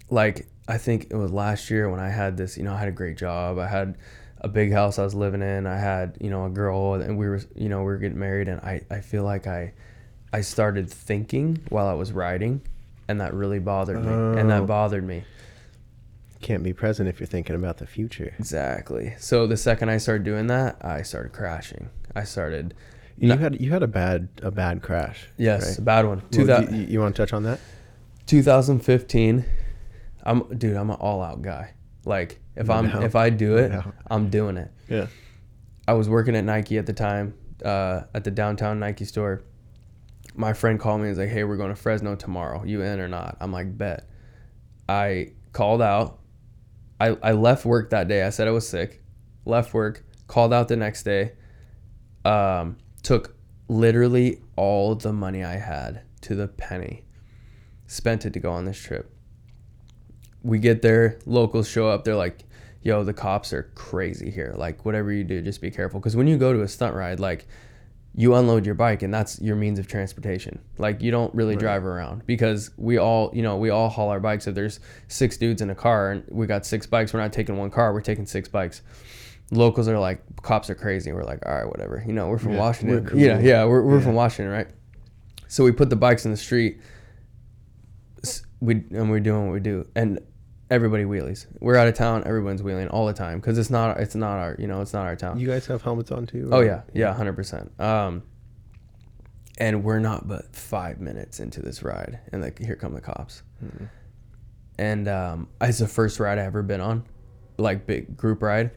like I think it was last year when I had this, you know, I had a great job. I had a big house I was living in. I had, you know, a girl and we were, you know, we were getting married and I, I feel like I, I started thinking while I was riding and that really bothered me. And Oh. that bothered me. Can't be present if you're thinking about the future. Exactly. So the second I started doing that, I started crashing. I started, You No. had you had a bad a bad crash. yes, right? a bad one. Two Well, you, you want to touch on that? 2015 i'm dude i'm an all-out guy like if No i'm doubt. if i do it doubt. i'm doing it Yeah. i was working at nike at the time uh, at the downtown nike store my friend called me and was like hey we're going to fresno tomorrow you in or not i'm like bet i called out i, I left work that day i said i was sick left work called out the next day um, took literally all the money i had to the penny spent it to go on this trip. We get there, locals show up. They're like, "Yo, the cops are crazy here. Like, whatever you do, just be careful." Because when you go to a stunt ride, like, you unload your bike, and that's your means of transportation. Like, you don't really Right. drive around because we all, you know, we all haul our bikes. If there's six dudes in a car and we got six bikes, we're not taking one car. We're taking six bikes. Locals are like, cops are crazy. We're like, all right, whatever. You know, we're from Yeah, Washington. we're cool. Yeah, yeah, we're, we're Yeah. from Washington, right? So we put the bikes in the street we and we're doing what we do and everybody wheelies. We're out of town everyone's wheeling all the time because it's not it's not our you know it's not our town. You guys have helmets on too? oh yeah. Yeah 100% um and we're not but five minutes into this ride and like here come the cops. Mhm. and um it's the first ride i ever been on like big group ride.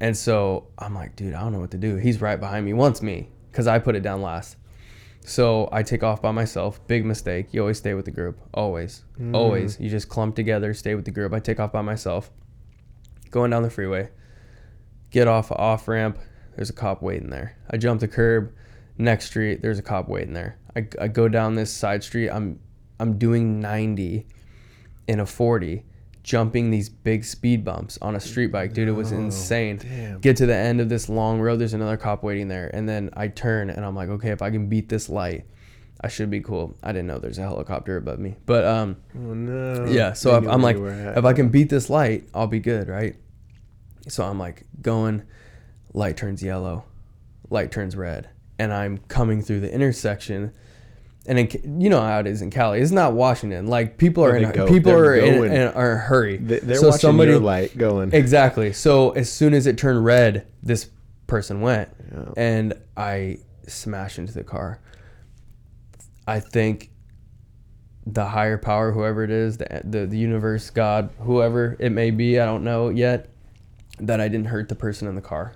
And so i'm like dude i don't know what to do. He's right behind me wants me because i put it down last so i take off by myself. Big mistake. You always stay with the group. Always. Mm. always. You just clump together stay with the group. I take off by myself. Going down the freeway. Get off a off ramp. There's a cop waiting there. I jump the curb. Next street there's a cop waiting there. I, I go down this side street. I'm i'm doing 90 in a 40 jumping these big speed bumps on a street bike dude it was insane Damn. get to the end of this long road there's another cop waiting there and then i turn and i'm like okay if i can beat this light i should be cool i didn't know there's a helicopter above me but um Oh no. yeah so if, i'm like you were at. if i can beat this light i'll be good right so i'm like going light turns yellow light turns red and i'm coming through the intersection and in, you know how it is in Cali. It's not Washington. Like people are Oh, in a, go- people are in, in, are in a hurry. They, they're so watching somebody your light going. Exactly. So as soon as it turned red, this person went, Yeah. and I smash into the car. I think the higher power, whoever it is, the, the the universe, God, whoever it may be, I don't know yet, that I didn't hurt the person in the car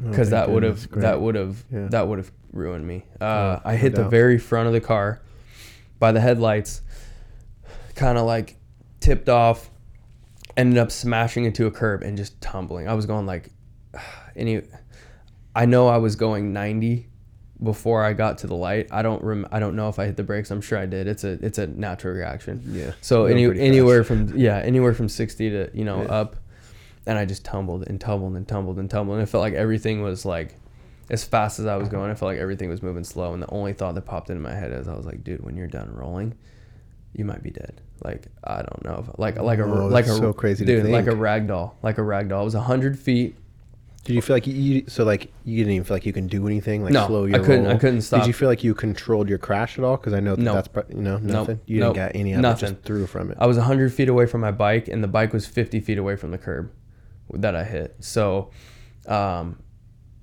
Oh, because thank that would have that would have Yeah. that would have ruined me. Uh, Oh, I no hit the very front of the car by the headlights, kind of like tipped off, ended up smashing into a curb and just tumbling. I was going like any. I know I was going 90 before I got to the light. I don't rem- I don't know if I hit the brakes. I'm sure I did. It's a it's a natural reaction. Yeah. So any, anywhere from yeah anywhere from 60 to you know Yeah. up, and I just tumbled and tumbled and tumbled and tumbled and it felt like everything was like, as fast as I was going, I felt like everything was moving slow. And the only thought that popped into my head is I was like, dude, when you're done rolling, you might be dead. Like I don't know, if, like like a Whoa, like a so crazy to dude, like a rag doll, like a rag doll. It was hundred feet. Did you feel like you, you so like you didn't even feel like you can do anything like No, slow I couldn't- I couldn't stop. Did you feel like you controlled your crash at all? Because I know that No. that's you know nothing. You didn't get any of it. Nothing. Just threw from it. I was 100 feet away from my bike, and the bike was 50 feet away from the curb that I hit. So, um,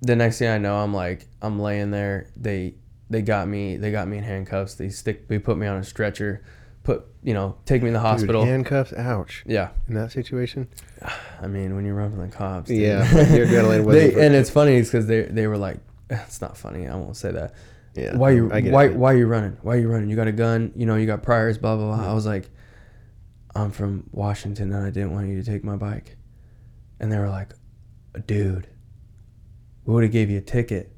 the next thing I know, I'm like, I'm laying there. They they got me. They got me in handcuffs. They stick. They put me on a stretcher. Put you know, take me to the Dude, hospital. handcuffs. Ouch. yeah, In that situation. I mean, when you run from the cops. dude. Yeah, your adrenaline they, for- and it's funny because they they were like, it's not funny. I won't say that. Yeah. why you why it. why you running? Why are you running? You got a gun? You know, you got priors. Blah blah blah. Mm-hmm. I was like, I'm from Washington and I didn't want you to take my bike. And they were like, dude, we would have gave you a ticket.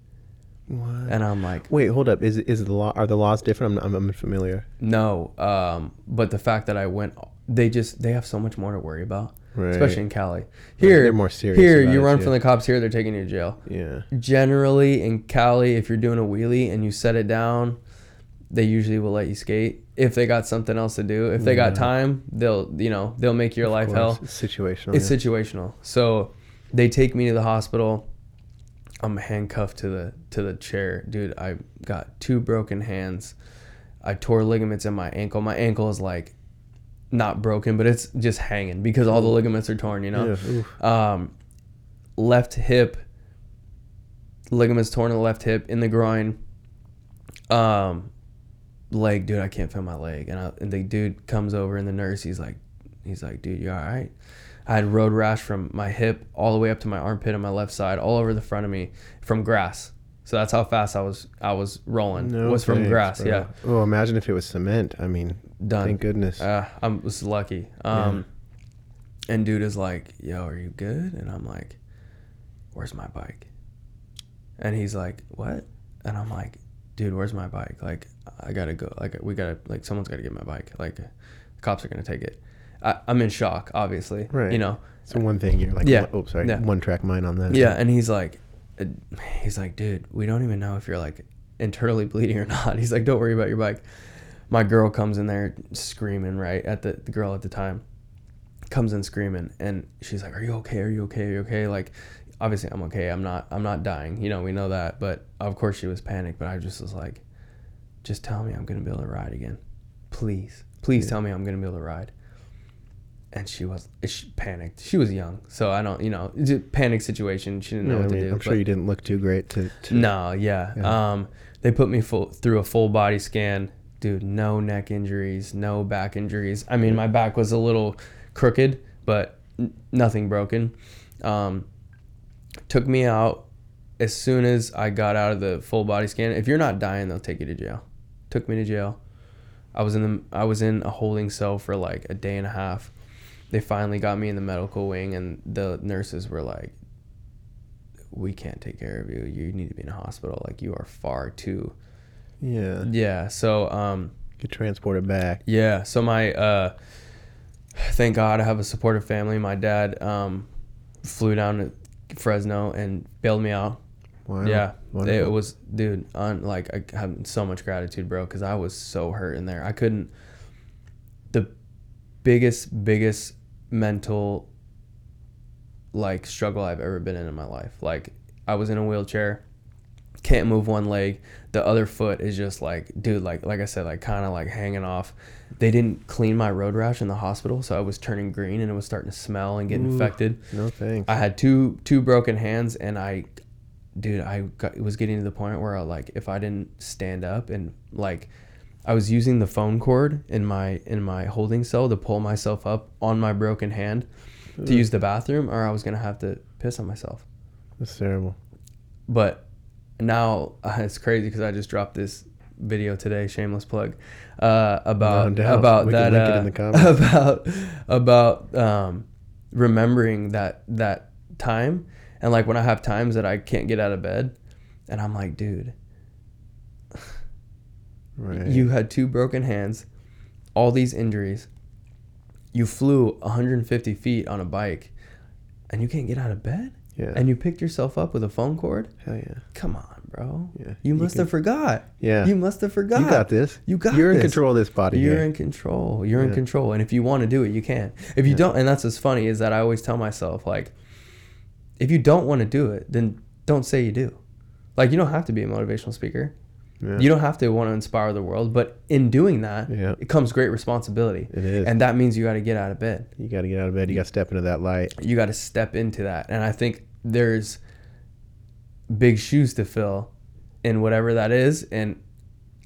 What? And I'm like, Wait, hold up. Is is the law? Are the laws different? I'm, I'm unfamiliar. no. Um, but the fact that I went, they just they have so much more to worry about, Right. especially in Cali. Here, they're more serious Here, you run too. from the cops. Here, they're taking you to jail. Yeah. generally in Cali, if you're doing a wheelie and you set it down, they usually will let you skate. If they got something else to do, if they got time, they'll you know they'll make your life Of hell. It's situational. It's yeah. situational. So they take me to the hospital. I'm handcuffed to the to the chair, dude. I got two broken hands. I tore ligaments in my ankle. My ankle is like not broken, but it's just hanging because all the ligaments are torn. You know Yeah, um, left hip ligaments torn in the left hip in the groin um leg dude i can't feel my leg and, I, and the dude comes over and the nurse he's like he's like dude you all right i had road rash from my hip all the way up to my armpit on my left side all over the front of me from grass so that's how fast i was i was rolling No was from thanks, grass bro. yeah Oh, imagine if it was cement. I mean, done thank goodness. uh, I was lucky. Um, And dude is like, "Yo, are you good?" And I'm like, "Where's my bike?" And he's like, "What?" And I'm like, "Dude, where's my bike? Like, I gotta go. Like, we gotta. Like, someone's gotta get my bike. Like, the cops are gonna take it." I, I'm in shock, obviously. Right. You know. so one thing you're like, Yeah. oh, sorry, Yeah. one track mind on that. Yeah. And he's like, he's like, dude, we don't even know if you're like internally bleeding or not. He's like, don't worry about your bike. My girl comes in there screaming, right? At the, the girl at the time comes in screaming and she's like, Are you okay? Are you okay? Are you okay? Like, obviously I'm okay. I'm not, I'm not dying. You know, we know that. But of course she was panicked, but I just was like, just tell me I'm going to be able to ride again. Please, please Yeah. tell me I'm going to be able to ride. And she was she panicked. She was young, so I don't, you know, it's a panic situation. She didn't know No, I what mean, to do. I'm sure you didn't look too great to. to no, yeah. Yeah. Um, they put me full through a full body scan. Dude, no neck injuries, no back injuries. I mean, my back was a little crooked, but n- nothing broken. Um, took me out as soon as I got out of the full body scan. If you're not dying, they'll take you to jail. Took me to jail. I was in the I was in a holding cell for like a day and a half. They finally got me in the medical wing, and the nurses were like, "We can't take care of you. You need to be in a hospital. Like you are far too." Yeah. Yeah. So um, Get transported back. yeah. So my uh, thank God I have a supportive family. My dad um, flew down to Fresno and bailed me out. Wow. Yeah, Wonderful. it was, dude. On like, I have so much gratitude, bro, because I was so hurt in there. I couldn't. The biggest, biggest mental like struggle I've ever been in in my life. Like, I was in a wheelchair, can't move one leg. The other foot is just like, dude, like, like I said, like kind of like hanging off. They didn't clean my road rash in the hospital, so I was turning green and it was starting to smell and get Ooh. infected. No thanks. I had two two broken hands and I dude, I got, was getting to the point where I, like if I didn't stand up and like I was using the phone cord in my in my holding cell to pull myself up on my broken hand to use the bathroom, or I was gonna have to piss on myself. That's terrible. But now uh, it's crazy because I just dropped this video today, shameless plug, uh, about No about We that uh, in the comments. about about um, remembering that that time and like when I have times that I can't get out of bed, and I'm like, dude, Right. you had two broken hands, all these injuries. You flew 150 feet on a bike, and you can't get out of bed. yeah. And you picked yourself up with a phone cord. Hell yeah. Come on, bro. Yeah. You must can- have forgot. Yeah. You must have forgot. You got this. You got You're in control of this body. You're here. in control. You're in control. And if you want to do it, you can. If you Yeah. don't, and that's what's funny is that I always tell myself like, if you don't want to do it, then don't say you do. Like you don't have to be a motivational speaker. Yeah. You don't have to want to inspire the world, but in doing that, Yeah. it comes great responsibility. It is. And that means you got to get out of bed. you got to get out of bed. You got to step into that light. You got to step into that. And I think there's big shoes to fill in whatever that is. And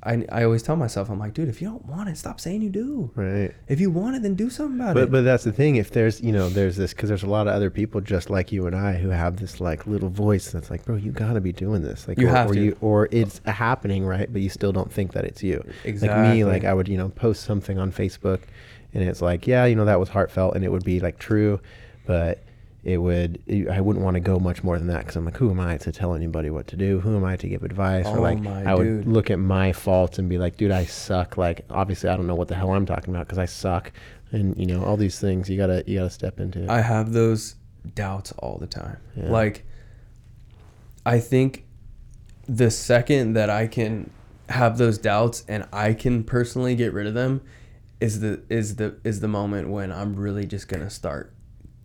I, I always tell myself, I'm like, dude, if you don't want it, stop saying you do. Right. If you want it, then do something about But it. but that's the thing. If there's you know there's this because there's a lot of other people just like you and I who have this like little voice that's like, bro, you got to be doing this. Like You or, have or to. you or it's happening right, but you still don't think that it's you. Exactly. Like me, like I would you know post something on Facebook, and it's like yeah you know that was heartfelt and it would be like true, but it would it- I wouldn't want to go much more than that because I'm like who am I to tell anybody what to do? Who am I to give advice? or Oh like my I would dude. look at my faults and be like, dude, I suck. Like obviously I don't know what the hell I'm talking about because I suck, and you know all these things you gotta you gotta step into. I have those doubts all the time. Yeah. Like, I think the second that I can have those doubts and I can personally get rid of them is the is the is the moment when I'm really just gonna start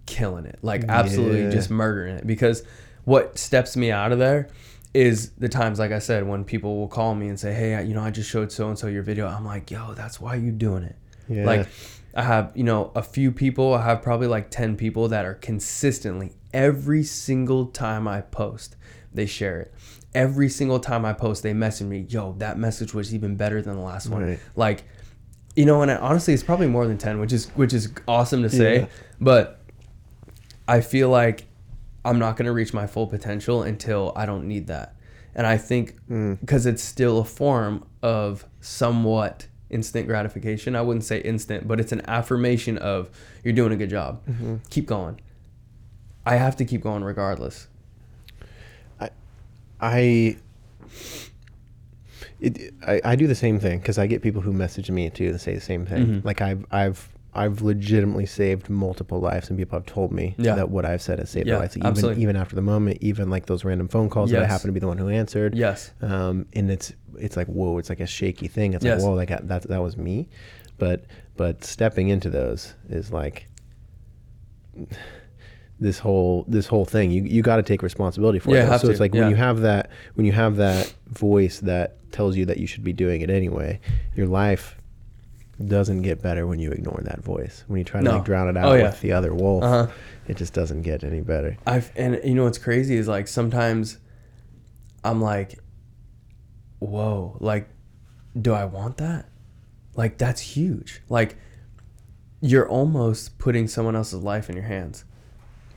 killing it, like absolutely Yeah. just murdering it. Because what steps me out of there is the times, like I said, when people will call me and say, "Hey, you know, I just showed so and so your video." I'm like, "Yo, that's why you doing it." Yeah. Like I have, you know, a few people, I have probably like 10 people that are consistently every single time I post, they share it. Every single time I post, they message me, "Yo, that message was even better than the last one." Right. Like you know, and I, honestly, it's probably more than 10, which is which is awesome to say, Yeah. but I feel like I'm not going to reach my full potential until I don't need that. And I think Mm. because it's still a form of somewhat instant gratification. I wouldn't say instant, but it's an affirmation of you're doing a good job. Mm-hmm. Keep going. I have to keep going regardless. I. It, I, I do the same thing because I get people who message me too and say the same thing. Mhm. Like I've I've I've legitimately saved multiple lives, and people have told me Yeah. that what I've said has saved Yeah, their lives. Even absolutely. even after the moment, even like those random phone calls that I happen to be the one who answered. Yes. um, and it's it's like whoa, it's like a shaky thing. It's Yes. like whoa, like that that was me, but but stepping into those is like this whole this whole thing. You you got to take responsibility for Yeah, it. so it's to, like when you have that when you have that voice that tells you that you should be doing it anyway, your life doesn't get better when you ignore that voice. When you try to No. like drown it out Oh, yeah. with the other wolf, Uh-huh. it just doesn't get any better. I've and you know what's crazy is like sometimes I'm like, whoa, like, do I want that? Like that's huge. Like you're almost putting someone else's life in your hands.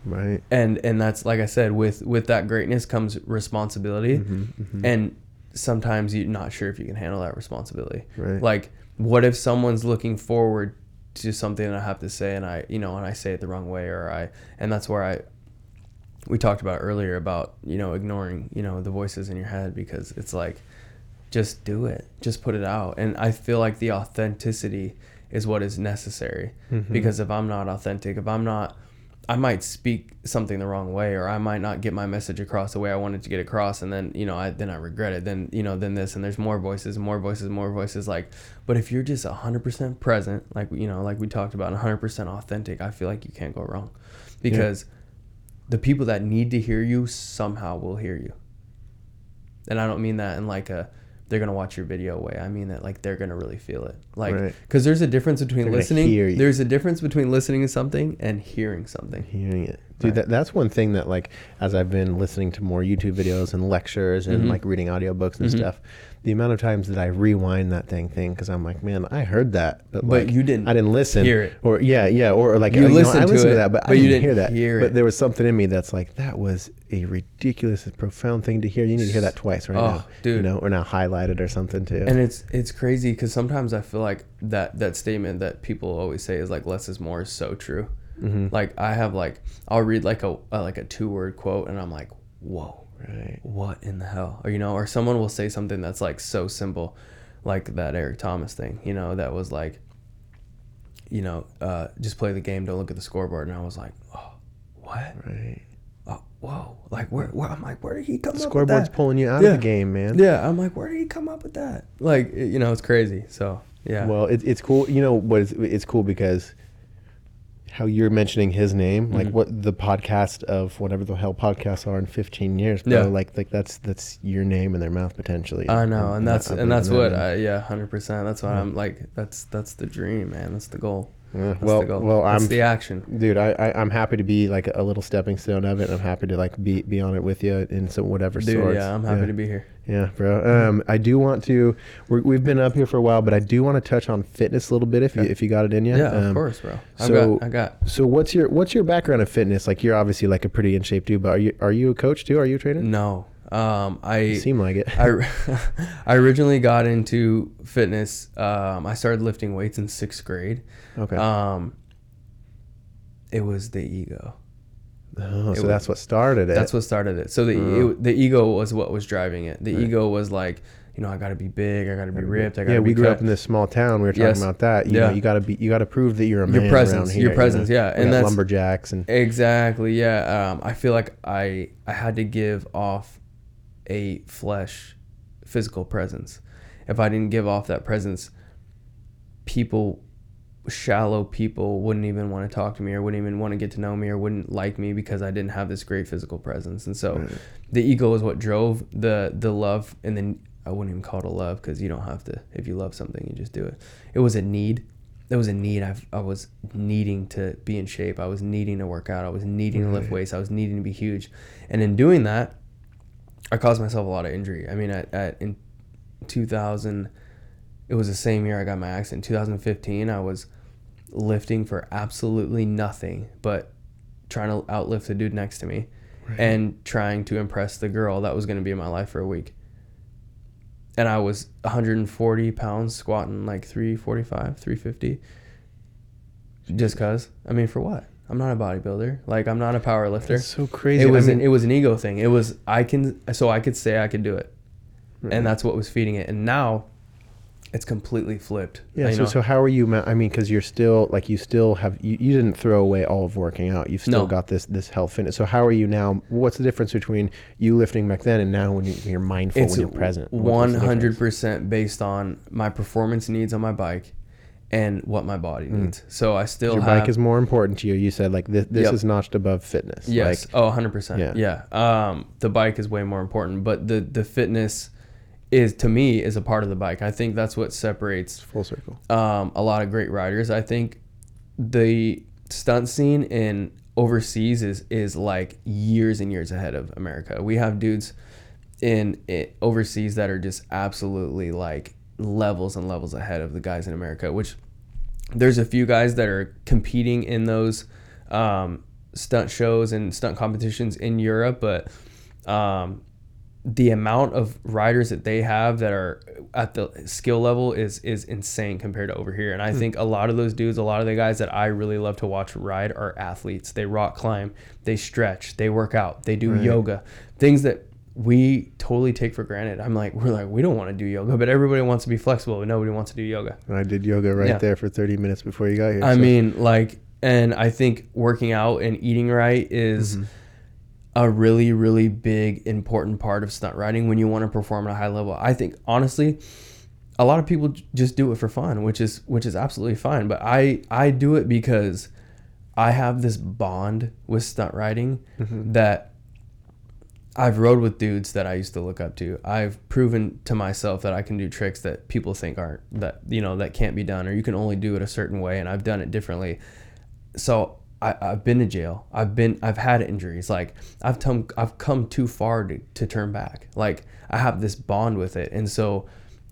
Right. And and that's like I said, with with that greatness comes responsibility. Mhm, mhm. And sometimes you're not sure if you can handle that responsibility. Right. Like, what if someone's looking forward to something that I have to say, and I, you know, and I say it the wrong way, or I, and that's where I, we talked about earlier about you know ignoring you know the voices in your head because it's like, just do it, just put it out, and I feel like the authenticity is what is necessary Mhm. because if I'm not authentic, if I'm not I might speak something the wrong way, or I might not get my message across the way I wanted to get across, and then you know, I then I regret it. Then you know, then this, and there's more voices, more voices, more voices. Like, but if you're just hundred percent present, like you know, like we talked about, hundred percent authentic, I feel like you can't go wrong, because the people that need to hear you somehow will hear you. And I don't mean that in like a they're gonna watch your video way. I mean that like they're gonna really feel it. Like, Right. because there's a difference between They're listening. There's a difference between listening to something and hearing something. Hearing it. Dude, that, that's one thing that like as I've been listening to more YouTube videos and lectures and Mhm. like reading audiobooks and Mhm. stuff, the amount of times that I rewind that thing thing because I'm like, man, I heard that, but, But like, you didn't I didn't listen. hear it. Or yeah, yeah, or, like You you know, I to listened to it, that, but, but I you didn't, didn't hear that. hear But there was something in me that's like, that was a ridiculous, profound thing to hear. You need to hear that twice right Oh, now, you know, or now highlight it or something too. and it's it's crazy because sometimes I feel like that that statement that people always say is like less is more is so true. Hmm Like I have like I'll read like a, a like a two word quote and I'm like, whoa, Right. what in the hell? Or you know, or someone will say something that's like so simple, like that Eric Thomas thing. You know, that was like, you know, uh, just play the game, don't look at the scoreboard. And I was like, oh, what? Right. Oh, whoa! Like where? Where? I'm like, where did he come The up with scoreboard's that? pulling you out Yeah. of the game, man. Yeah, I'm like, where did he come up with that? Like, you know, it's crazy. So yeah. Well, it, it's cool. You know what? Is, it's cool because how you're mentioning his name, like Mhm. what the podcast of whatever the hell podcasts are in 15 years, bro. Yeah. Like, like that's that's your name in their mouth potentially. I know, and that's I and that's what I yeah, hundred percent. That's what Yeah. I'm like. That's that's the dream, man. That's the goal. Well, the goal. well, that's I'm the action. dude. I, I I'm happy to be like a little stepping stone of it. I'm happy to like be be on it with you in some whatever Dude, sorts. yeah, I'm happy yeah. to be here. Yeah, bro. Um, I do want to. We're, we've been up here for a while, but I do want to touch on fitness a little bit if you if you got it in you. Yeah, Um, of course, bro. I so- got, I got. So what's your what's your background in fitness? Like you're obviously like a pretty in shape dude, but are you are you a coach too? Are you a trainer? No, um, I, seem like it. I, I originally got into fitness. Um, I started lifting weights in sixth grade. okay. Um, it was the ego. oh, it so was- that's what started it. That's what started it. So the Oh. it, the ego was what was driving it. The Right. ego was like, you know, I got to be big. I got to be ripped. I got to yeah, be we grew cut. up in this small town. We were talking Yes. about that. You Yeah. know, you gotta be you gotta prove that you're a Your man presence, around your here. you know? presence, yeah, and got that's- lumberjacks and Exactly. Yeah. Um, I feel like I I had to give off a flesh physical presence. If I didn't give off that presence, people shallow people wouldn't even want to talk to me or wouldn't even want to get to know me or wouldn't like me because I didn't have this great physical presence. And so Right. the ego is what drove the the love and then I wouldn't even call it a love because you don't have to if you love something you just do it. It was a need. It was a need. I, I was needing to be in shape. I was needing to work out. I was needing to lift weights. I was needing to be huge. And in doing that, I caused myself a lot of injury. I mean, at, at in 2000, it was the same year I got my accident. 2015, I was lifting for absolutely nothing but trying to outlift the dude next to me Right. and trying to impress the girl that was going to be in my life for a week. And I was 140 pounds squatting like 345, 350. Just cause. I mean, for what? I'm not a bodybuilder. Like I'm not a power lifter. That's so crazy. It was I an, it was an ego thing. It was I can so I could say I could do it, Right. and that's what was feeding it. And now, it's completely flipped. yeah. So, know. so how are you? I mean, because you're still like you still have you, you didn't throw away all of working out. You've still No. got this this health fitness. So how are you now? What's the difference between you lifting back then and now when you, you're mindful it's when you're present? One hundred percent based on my performance needs on my bike, and what my body Mm. needs. So I still Your have bike is more important to you. You said like this. This Yep. is notched above fitness. Yes. Like, oh, 100%. Yeah. Yeah. Um, the bike is way more important, but the the fitness is to me is a part of the bike. I think that's what separates full circle. um, a lot of great riders. I think the stunt scene in overseas is is like years and years ahead of America. We have dudes in it, overseas that are just absolutely like levels and levels ahead of the guys in America. Which there's a few guys that are competing in those um, stunt shows and stunt competitions in Europe, but um, the amount of riders that they have that are at the skill level is is insane compared to over here. And I think a lot of those dudes, a lot of the guys that I really love to watch ride are athletes. They rock climb, they stretch, they work out, they do Right. yoga, things that we totally take for granted. I'm like, we're like, we don't want to do yoga, but everybody wants to be flexible, but nobody wants to do yoga. I did yoga right Yeah. there for 30 minutes before you got here. I so- mean, like, and I think working out and eating right is Mhm. a really, really big, important part of stunt riding when you want to perform at a high level. I think honestly, a lot of people just do it for fun, which is which is absolutely fine. But I I do it because I have this bond with stunt riding Mhm. that I've rode with dudes that I used to look up to. I've proven to myself that I can do tricks that people think aren't that you know that can't be done or you can only do it a certain way and I've done it differently. So I, I've been to jail. I've been I've had injuries. Like I've come I've come too far to, to turn back. Like I have this bond with it. And so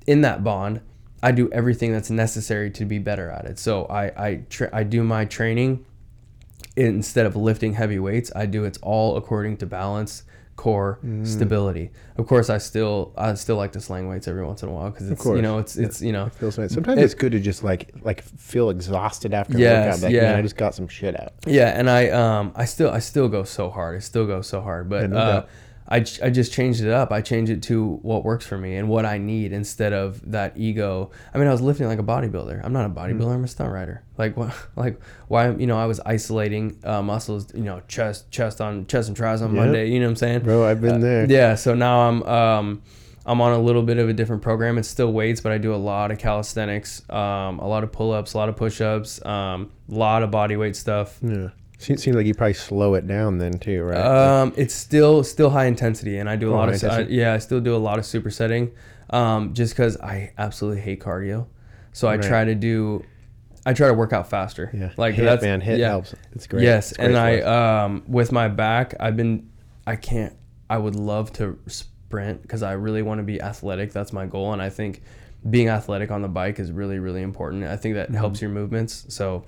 in that bond, I do everything that's necessary to be better at it. So I I tra- I do my training instead of lifting heavy weights, I do it's all according to balance, core, Mm. stability. Of course, I still I still like to slang weights every once in a while because it's you know it's it's you know I feel so- Sometimes It- it's good to just like like feel exhausted after a Yes, workout. Like, yeah. man, I just got some shit out. Yeah, and I um I still I still go so hard. I still go so hard, but Yeah, no uh. I I just changed it up. I changed it to what works for me and what I need instead of that ego. I mean, I was lifting like a bodybuilder. I'm not a bodybuilder. Mm. I'm a stunt rider. Like what? Like why? You know, I was isolating uh, muscles. You know, chest chest on chest and tries on Yep. Monday. You know what I'm saying? Bro, I've been there. Uh, Yeah, so now I'm um I'm on a little bit of a different program. It's still weights, but I do a lot of calisthenics, um, a lot of pull ups, a lot of push ups, um, a lot of body weight stuff. Yeah. Seems, seems like you probably slow it down then too, right? Um, it's still still high intensity, and I do a Oh, lot of I, yeah, I still do a lot of supersetting, um, just because I absolutely hate cardio. So I Right. try to do, I try to work out faster. yeah. like HIIT, that's man, HIIT yeah. helps. It's great. Yes, It's great and I um with my back, I've been I can't I would love to sprint because I really want to be athletic. That's my goal, and I think being athletic on the bike is really really important. I think Mm-hmm. that helps your movements. So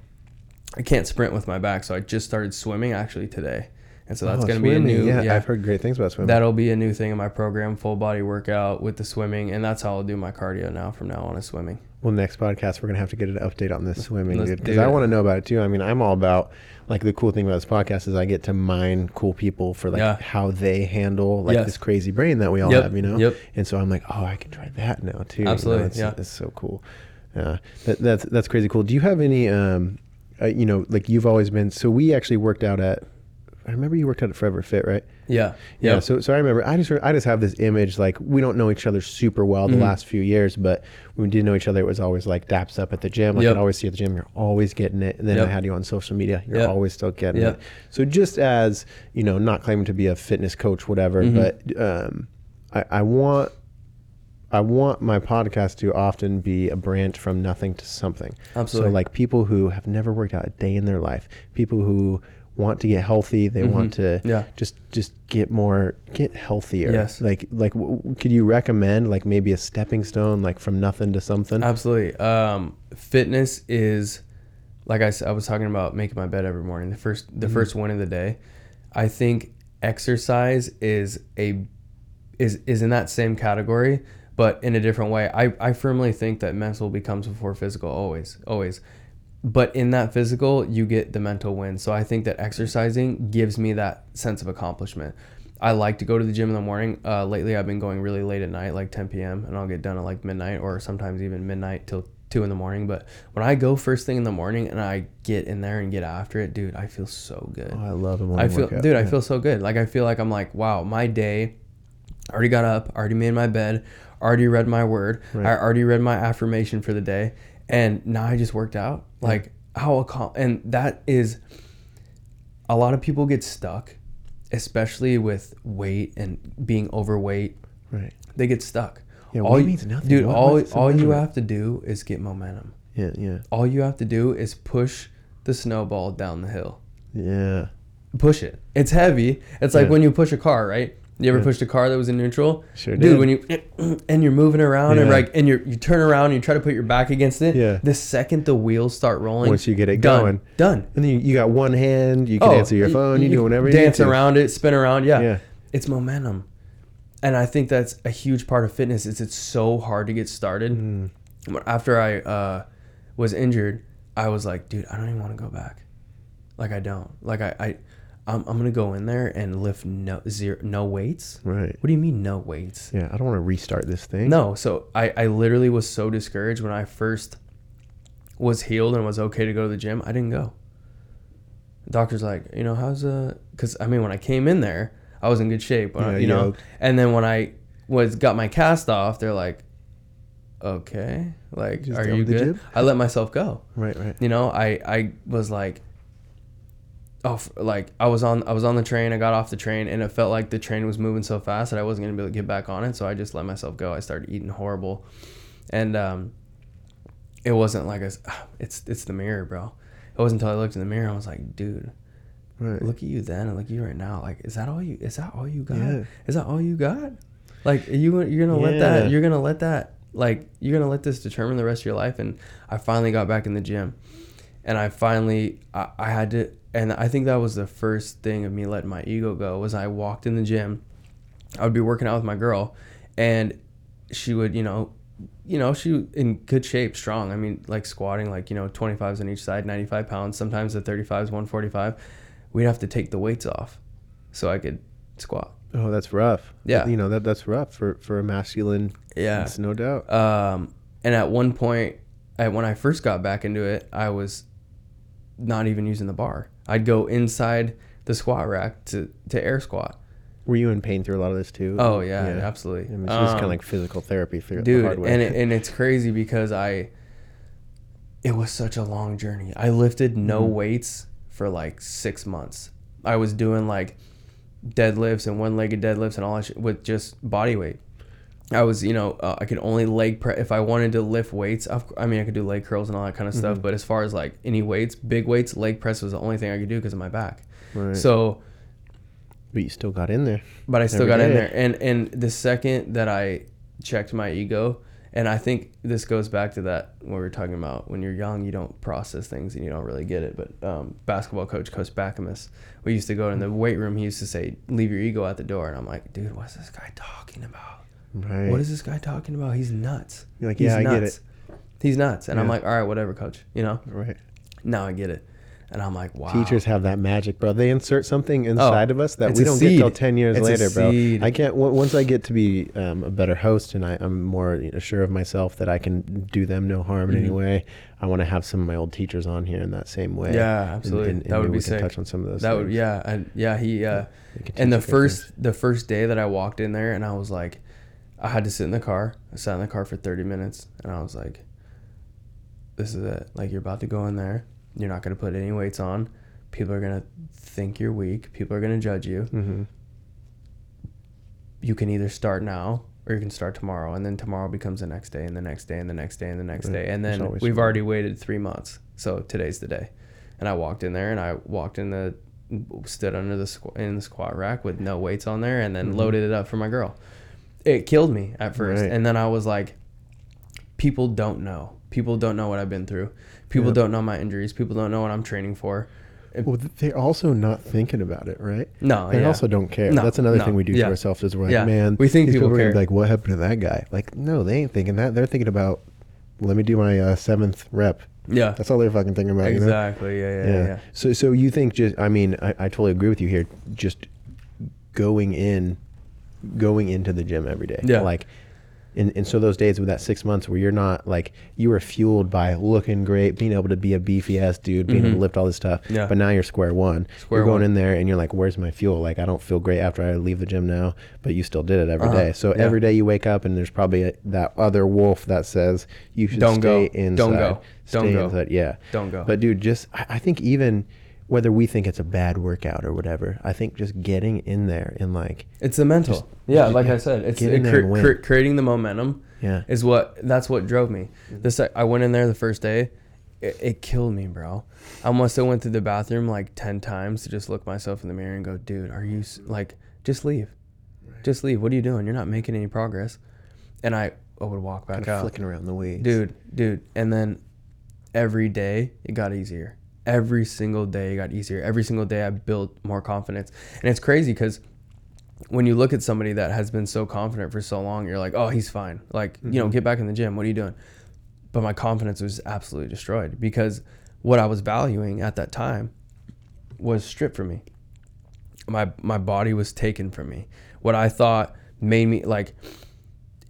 I can't sprint with my back, so I just started swimming actually today, and so that's Oh, gonna be a new Yeah, yeah. I've heard great things about swimming. That'll be a new thing in my program, full body workout with the swimming, and that's how I'll do my cardio now. From now on, is swimming. Well, next podcast we're gonna have to get an update on this swimming, Let's dude, because I want to know about it too. I mean, I'm all about like the cool thing about this podcast is I get to mine cool people for like Yeah. how they handle like Yes. this crazy brain that we all Yep, have, you know. yep. And so I'm like, oh, I can try that now too. you know, Absolutely, it's, yeah. It's so cool. Uh, that, that's that's crazy cool. Do you have any, um, uh, you know, like you've always been? So we actually worked out at. I remember you worked out at Forever Fit, right? Yeah, Yeah. yeah. So, so I remember I just I just have this image like we don't know each other super well the Mhm. last few years, but when we did know each other, it was always like daps up at the gym. Like Yep. I'd always see you at the gym. You're always getting it. And then Yep. I had you on social media. You're Yep. always still getting it. So just as you know, not claiming to be a fitness coach, whatever, Mhm. but um, I, I want. I want my podcast to often be a branch from nothing to something. Absolutely. So like people who have never worked out a day in their life, people who want to get healthy, they want to. Yeah. just just get more get healthier. Yes. Like like w- could you recommend like maybe a stepping stone like from nothing to something? Absolutely. Um, fitness is, like I was talking about making my bed every morning. The first the Mm-hmm. first one of the day. I think exercise is a is is in that same category, but in a different way. I, I firmly think that mental becomes before physical always always. But in that physical, you get the mental win. So I think that exercising gives me that sense of accomplishment. I like to go to the gym in the morning. Uh, lately, I've been going really late at night, like 10 p.m., and I'll get done at like midnight or sometimes even midnight till two in the morning. But when I go first thing in the morning and I get in there and get after it, dude, I feel so good. Oh, I love morning I feel, workout. dude, I feel so good. Like I feel like I'm like, wow, my day. Already got up, already made my bed, already read my word, Right. I already read my affirmation for the day, and now I just worked out. Like how accom- and that is a lot of people get stuck, especially with weight and being overweight. right. They get stuck. Yeah, all you, means nothing. dude. What- all all you have to do is get momentum. Yeah, yeah, All you have to do is push the snowball down the hill yeah. push it. It's heavy. It's like Yeah. when you push a car, right? You ever Yeah. pushed a car that was in neutral? Sure Dude, did. when you and you're moving around and like and you you turn around and you try to put your back against it. Yeah. The second the wheels start rolling, Once you get it done, going. done. And then you, you got one hand. You can answer your phone. You, you do whatever you dance around it, spin around. Yeah. Yeah. it's momentum, and I think that's a huge part of fitness. Is it's so hard to get started. Mm. After I uh, was injured, I was like, dude, I don't even want to go back. Like I don't. Like I, I I'm, I'm gonna go in there and lift no zero no weights. Right. What do you mean no weights? Yeah. I don't want to restart this thing. No. So I, I literally was so discouraged when I first was healed and was okay to go to the gym. I didn't go. The doctor's like, you know, how's uh? Because I mean, when I came in there, I was in good shape. I- Yeah, you know, and then when I was got my cast off, they're like, okay, like, Just are you good? gym? I let myself go. Right. Right. You know, I I was like, oh, like I was on I was on the train. I got off the train, and it felt like the train was moving so fast that I wasn't gonna be able to get back on it. So I just let myself go. I started eating horrible, and um, it wasn't like a, it's it's the mirror, bro. It wasn't until I looked in the mirror I was like, dude, Right. look at you then and look at you right now. Like, is that all you? Is that all you got? Yeah. Is that all you got? Like, you you're gonna let that? You're gonna let that? Like, you're gonna let this determine the rest of your life? And I finally got back in the gym, and I finally I, I had to, and I think that was the first thing of me letting my ego go. Was I walked in the gym, I would be working out with my girl, and she would, you know, you know, she in good shape, strong. I mean, like squatting, like you know, 25s on each side, 95 pounds. Sometimes the 35s, 145. We'd have to take the weights off, so I could squat. Oh, that's rough. Yeah. You know that that's rough for for a masculine. Yeah. It's no doubt. Um, and at one point, I, when I first got back into it, I was not even using the bar. I'd go inside the squat rack to to air squat. Were you in pain through a lot of this too? Oh yeah, absolutely. I mean, it's just kind of Um, like physical therapy through the dude hard way. and it, and it's crazy because i it was such a long journey i lifted no Mm-hmm. weights for like six months i was doing like deadlifts and one-legged deadlifts and all that shit with just body weight i was you know uh, i could only leg press if i wanted to lift weights i mean i could do leg curls and all that kind of stuff Mm-hmm. but as far as like any weights big weights leg press was the only thing i could do because of my back right. so but you still got in there. but I still Every got in there. And and the second that I checked my ego, and I think this goes back to that when we were talking about when you're young, you don't process things and you don't really get it. But um, basketball coach Coach Backamus, we used to go in the weight room. He used to say, "Leave your ego at the door," and I'm like, "Dude, what's this guy talking about? Right. What is this guy talking about? He's nuts. You're like, He's yeah, I get nuts. it. He's nuts." And I'm like, "All right, whatever, coach. You know, Right. now I get it." And I'm like, "Wow." Teachers have that magic, bro. They insert something inside of us that Oh, we don't get till ten years It's later, bro. I can't. w- Once I get to be um, a better host and I, I'm more you know, sure of myself that I can do them no harm in any Mhm. way, I want to have some of my old teachers on here in that same way. Yeah, And- absolutely. and- and that would maybe be we can sick. touch on some of those. that would yeah, and yeah. He uh, We and the teach things. first the first day that I walked in there and I was like I had to sit in the car. I sat in the car for 30 minutes and I was like this is it. Like you're about to go in there. You're not going to put any weights on. People are going to think you're weak. People are going to judge you. Mhm. You can either start now or you can start tomorrow and then tomorrow becomes the next day and the next day and the next day and the next day and then we've already waited 3 months. So today's the day. And I walked in there and I walked in the stood under the squ- in the squat rack with no weights on there and then Mhm. loaded it up for my girl. It killed me at first Right. and then I was like people don't know. People don't know what I've been through. People Yep. don't know my injuries. People don't know what I'm training for. Well, they're also not thinking about it, right? No, They yeah. also don't care. No, That's another no, thing we do yeah. to ourselves is we're like, Yeah. man, We think people gonna care. like, what happened to that guy? Like, no, they ain't thinking that. They're thinking about, let me do my uh, seventh rep. yeah. That's all they're fucking thinking about. you know? Exactly. Yeah, yeah, yeah. yeah. So, so you think just? I mean, I, I totally agree with you here. Just going in, going into the gym every day. Yeah. Like, and, and so those days with that six months where you're not like you were fueled by looking great, being able to be a beefy ass dude, being able Mhm. to lift all this stuff. Yeah. But now you're square one. Square you're going one. in there and you're like, "Where's my fuel? Like, I don't feel great after I leave the gym now." But you still did it every day. Uh-huh. So Yeah. every day you wake up and there's probably a, that other wolf that says you should Don't stay go. inside. Don't go. Don't go. inside. Yeah. Don't go. But dude, just I, I think even whether we think it's a bad workout or whatever, I think just getting in there and like It's the mental. Just- yeah, like I said, it's it cre- cre- creating the momentum yeah, is what that's what drove me. Mm-hmm. The sec- I went in there the first day, it, it killed me, bro. I must have went to the bathroom like ten times to just look myself in the mirror and go, dude, are you like just leave, just leave. What are you doing? You're not making any progress. And I, I would walk back kind of out, flicking around the weeds, dude, dude. And then every day it got easier. Every single day got easier. Every single day I built more confidence. And it's crazy because when you look at somebody that has been so confident for so long, you're like, oh, he's fine. Like, you know, Mhm. get back in the gym. What are you doing? But my confidence was absolutely destroyed because what I was valuing at that time was stripped from me. My my body was taken from me. What I thought made me like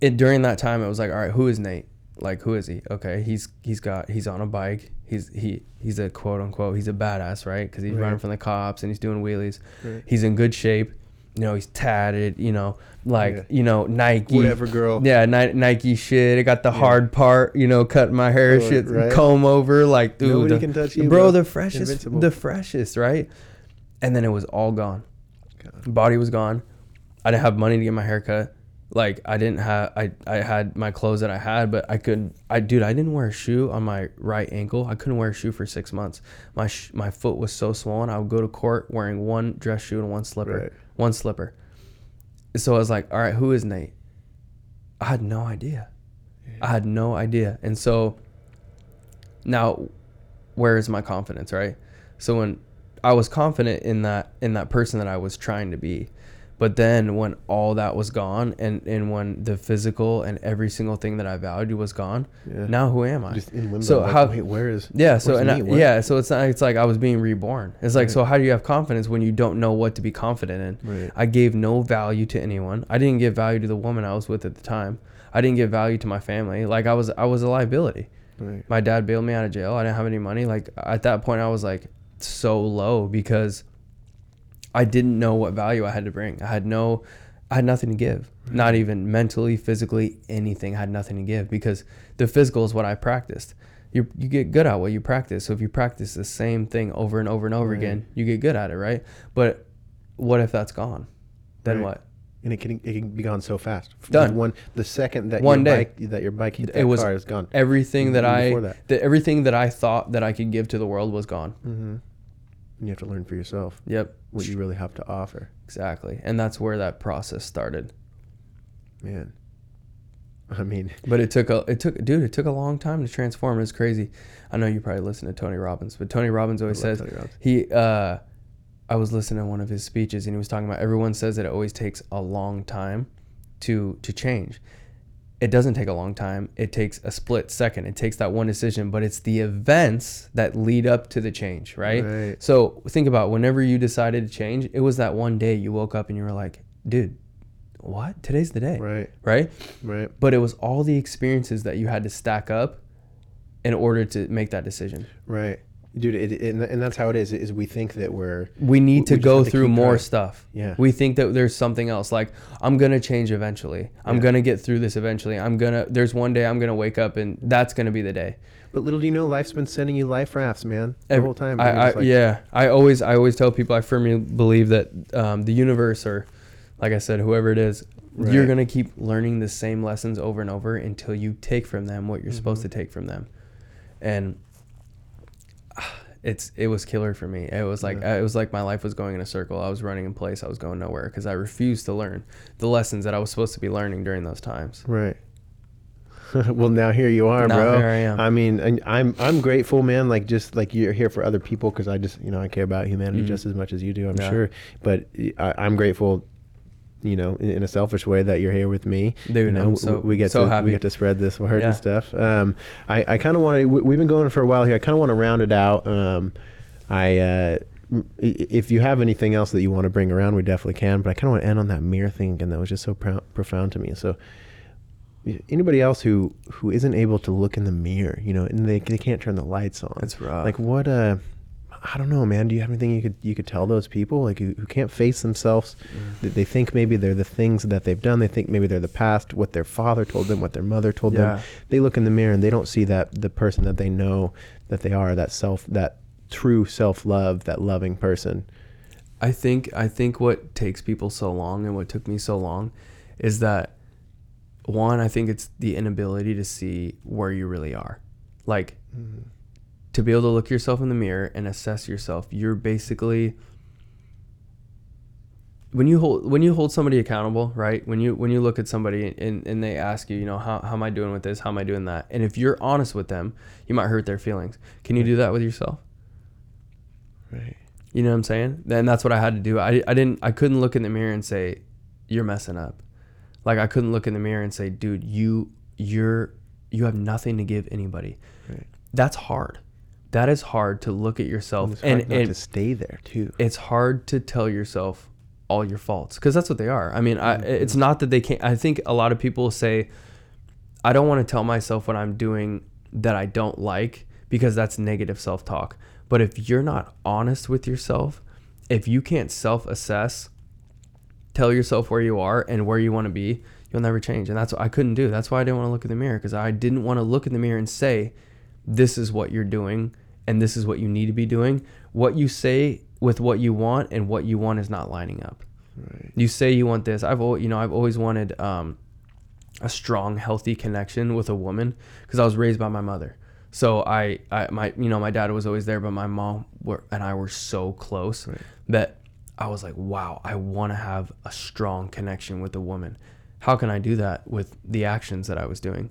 it during that time it was like, all right, who is Nate? Like who is he? Okay, he's he's got he's on a bike. He's he he's a quote unquote he's a badass, right? Because he's Right. running from the cops and he's doing wheelies. Right. He's in good shape. You know, he's tatted. You know, like Yeah. you know Nike. whatever, girl. Yeah, Ni- Nike shit. I got the Yeah. hard part. You know, cutting my hair, shit, right. comb over. Like, dude, Nobody the- can touch you, bro. bro. The freshest, Invincible. the freshest, right? And then it was all gone. God. Body was gone. I didn't have money to get my hair cut. Like I didn't have I I had my clothes that I had, but I could I dude I didn't wear a shoe on my right ankle. I couldn't wear a shoe for six months. My sh- my foot was so swollen. I would go to court wearing one dress shoe and one slipper, Right. one slipper. So I was like, all right, who is Nate? I had no idea. I had no idea, and so now where is my confidence, right? So when I was confident in that in that person that I was trying to be. But then when all that was gone and, and when the physical and every single thing that I valued was gone, Yeah. now who am I? Just in limbo. So like, how- Wait, where is? yeah, so and I, yeah, so it's not it's like I was being reborn. It's like Right. so how do you have confidence when you don't know what to be confident in? Right. I gave no value to anyone. I didn't give value to the woman I was with at the time. I didn't give value to my family. Like I was I was a liability Right. my dad bailed me out of jail. I didn't have any money. Like at that point, I was like so low because I didn't know what value I had to bring. I had no, I had nothing to give. Not even mentally, physically, anything. I had nothing to give because the physical is what I practiced. You you get good at what you practice. So if you practice the same thing over and over and over Right. again, you get good at it, right? But what if that's gone? Then Right. what? And it can it can be gone so fast. Done. One the second that One your day. bike that your bike hit It was car is gone. Everything that I that. that everything that I thought that I could give to the world was gone. Mm-hmm. And you have to learn for yourself Yep. what you really have to offer. Exactly. And that's where that process started. Man. I mean, But it took a it took dude, it took a long time to transform. It's crazy. I know you probably listen to Tony Robbins, but Tony Robbins always says Robbins. he uh I was listening to one of his speeches and he was talking about everyone says that it always takes a long time to to change. It doesn't take a long time. It takes a split second. It takes that one decision, but it's the events that lead up to the change, right? Right. So think about whenever you decided to change, it was that one day you woke up and you were like, dude, what? Today's the day. right, right? right, but it was all the experiences that you had to stack up in order to make that decision. right. Dude, it, it, and that's how it is. Is we think that we're We need We to just go have to through more trying. stuff. Yeah. We think that there's something else like I'm going to change eventually. I'm Yeah. going to get through this eventually. I'm to there's one day I'm going to wake up and that's going to be the day. But little do you know, life's been sending you life rafts, man, the Every- whole time. I, I like, yeah, I always I always tell people I firmly believe that um, the universe or like I said whoever it is you're going to keep learning the same lessons over and over until you take from them what you're supposed Mm-hmm. to take from them. And it's it was killer for me. It was like it was like my life was going in a circle. I was running in place. I was going nowhere because I refused to learn the lessons that I was supposed to be learning during those times. Right. well, now here you are, Now bro. here I am. I mean, and I'm I'm grateful, man. Like just like you're here for other people because I just you know I care about humanity Mhm. just as much as you do. I'm Yeah. sure, but I, I'm grateful. You know, in, in a selfish way, that you're here with me. Dude, you know, I'm so- we get so to happy. we get to spread this word Yeah. and stuff. Um, I I kind of want to. We've been going for a while here. I kind of want to round it out. Um, I uh, if you have anything else that you want to bring around, we definitely can. But I kind of want to end on that mirror thing again. That was just so prou- profound to me. So anybody else who who isn't able to look in the mirror, you know, and they they can't turn the lights on. That's rough. Like what uh I don't know, man. Do you have anything you could you could tell those people like who, who can't face themselves? Mm. That they think maybe they're the things that they've done. They think maybe they're the past, what their father told them, what their mother told Yeah. them. They look in the mirror and they don't see that the person that they know that they are, that self, that true self love, that loving person. I think I think what takes people so long and what took me so long is that one, I think it's the inability to see where you really are. Like to be able to look yourself in the mirror and assess yourself, you're basically when you hold when you hold somebody accountable, right? When you when you look at somebody and, and they ask you, you know, how, how am I doing with this? How am I doing that? And if you're honest with them, you might hurt their feelings. Can you do that with yourself? Right. You know what I'm saying? And that's what I had to do. I, I didn't I couldn't look in the mirror and say, You're messing up. Like I couldn't look in the mirror and say, dude, you you're you have nothing to give anybody. Right. That's hard. That is hard to look at yourself It's and, and to stay there too. it's hard to tell yourself all your faults because that's what they are. I mean, I, Mm-hmm. it's not that they can't. I think a lot of people say, I don't want to tell myself what I'm doing that I don't like because that's negative self talk. But if you're not honest with yourself, if you can't self assess, tell yourself where you are and where you want to be, you'll never change. And that's what I couldn't do. That's why I didn't want to look in the mirror because I didn't want to look in the mirror and say, this is what you're doing and this is what you need to be doing. What you say with what you want and what you want is not lining up. Right. You say you want this. I've always, you know, I've always wanted um, a strong, healthy connection with a woman because I was raised by my mother. So I, I, my, you know, my dad was always there, but my mom were, and I were so close Right. that I was like, wow, I want to have a strong connection with a woman. How can I do that with the actions that I was doing?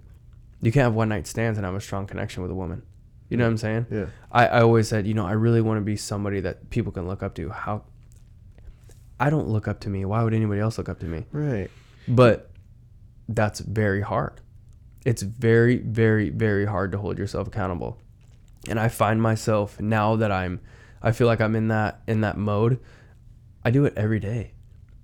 You can't have one night stands and have a strong connection with a woman. You know what I'm saying? Yeah. I, I always said, you know, I really want to be somebody that people can look up to. How I don't look up to me. Why would anybody else look up to me? Right. But that's very hard. It's very, very, very hard to hold yourself accountable. And I find myself now that I'm I feel like I'm in that in that mode, I do it every day.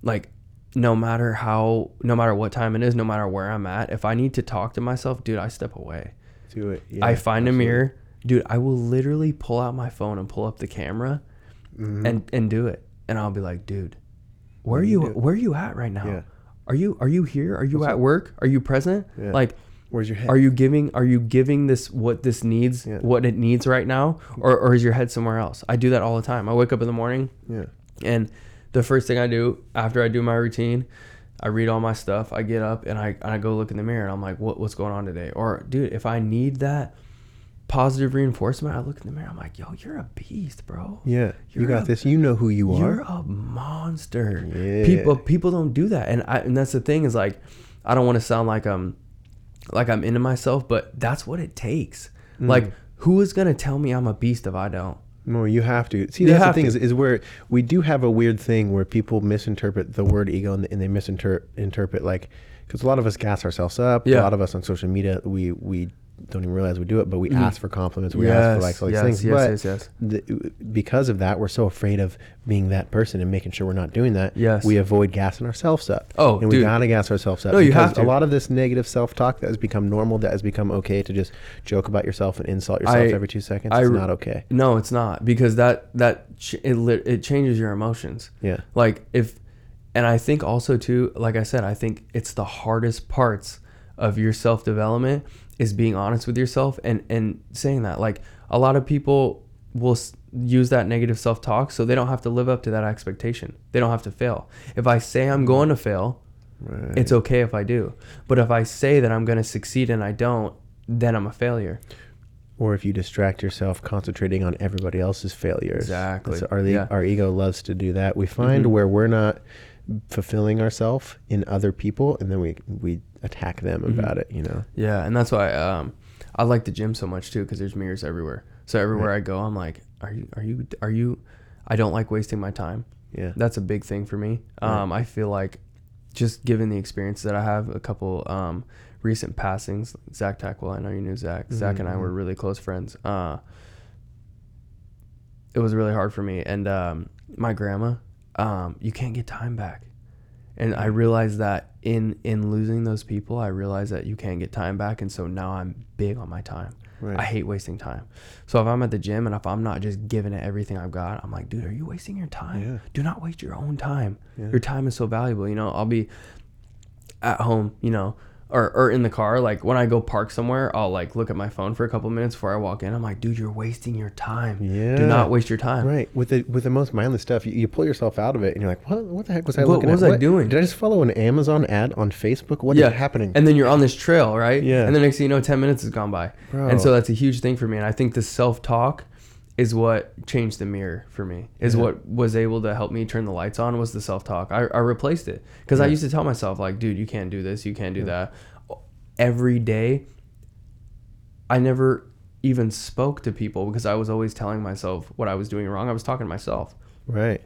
Like no matter how no matter what time it is, no matter where I'm at, if I need to talk to myself, dude, I step away. Do it. Yeah, I find absolutely. a mirror, dude. I will literally pull out my phone and pull up the camera, Mhm. and and do it. And I'll be like, dude, where are you? Where are you at right now? Yeah. Are you are you here? Are you What's at up? work? Are you present? Yeah. Like, Where's your head? are you giving? Are you giving this what this needs? What it needs right now, or or is your head somewhere else? I do that all the time. I wake up in the morning yeah. and the first thing I do after I do my routine, I read all my stuff. I get up and I and I go look in the mirror and I'm like, what what's going on today? Or dude, if I need that positive reinforcement, I look in the mirror. I'm like, yo, you're a beast, bro. Yeah. You You're got a- this. You know who you are. You're a monster. Yeah. People people don't do that, and I and that's the thing is like, I don't want to sound like I'm like I'm into myself, but that's what it takes. Mm. Like, who is gonna tell me I'm a beast if I don't? No, you have to. See, You that's the thing to. is, is where we do have a weird thing where people misinterpret the word ego and, and they misinterpret interpret like because a lot of us gas ourselves up. Yeah. A lot of us on social media, we we don't even realize we do it, but we Mhm. ask for compliments. We ask for likes, all these yes, things. yes, but yes, yes. the, because of that, we're so afraid of being that person and making sure we're not doing that. Yes. We avoid gassing ourselves up. Oh, and we dude. gotta gas ourselves up. No, you have to. A lot of this negative self-talk that has become normal, that has become okay to just joke about yourself and insult yourself I- every two seconds. I it's not okay. No, it's not because that that ch- it lit- it changes your emotions. Yeah. Like if, and I think also too, like I said, I think it's the hardest parts of your self development is being honest with yourself and and saying that. Like a lot of people will use that negative self talk so they don't have to live up to that expectation. They don't have to fail. If I say I'm going to fail, Right. it's okay if I do. But if I say that I'm going to succeed and I don't, then I'm a failure. or if you distract yourself concentrating on everybody else's failures. Exactly. Our, Yeah. our ego loves to do that. We find Mhm. where we're not fulfilling ourselves in other people, and then we we attack them Mhm. about it. You know. Yeah, and that's why um, I like the gym so much too because there's mirrors everywhere. So everywhere I go, I'm like, are you, are you, are you? I don't like wasting my time. Yeah. That's a big thing for me. Right. Um, I feel like just given the experience that I have, a couple um, recent passings, Zach Tackwell, I know you knew Zach. Zach and I Mhm. were really close friends. Uh, it was really hard for me, and um, my grandma, um, you can't get time back. And I realized that in in losing those people, I realized that you can't get time back, and so now I'm big on my time. Right. I hate wasting time. So if I'm at the gym and if I'm not just giving it everything I've got, I'm like, dude, are you wasting your time? Yeah. Do not waste your own time. Yeah. Your time is so valuable. You know, I'll be at home, you know, or, or in the car. Like when I go park somewhere, I'll like look at my phone for a couple minutes before I walk in. I'm like, dude, you're wasting your time. Yeah. Do not waste your time. Right. With the with the most mindless stuff, you, you pull yourself out of it, and you're like, "What? What the heck was I What looking was at? I What- was I doing?" Did I just follow an Amazon ad on Facebook? What is yeah, happening?" And then you're on this trail, right? Yeah. And the next thing you know, ten minutes has gone by, Bro. and so that's a huge thing for me. And I think the self talk is what changed the mirror for me. Is Yeah. what was able to help me turn the lights on was the self talk. I, I replaced it because I used to tell myself like, dude, you can't do this, you can't do that. Every day, I never even spoke to people because I was always telling myself what I was doing wrong. I was talking to myself. right.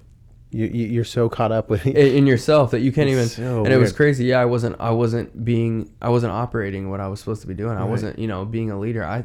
You, you you're so caught up with in, yourself that you can't even so and it was crazy yeah i wasn't i wasn't being i wasn't operating what i was supposed to be doing i wasn't you know being a leader i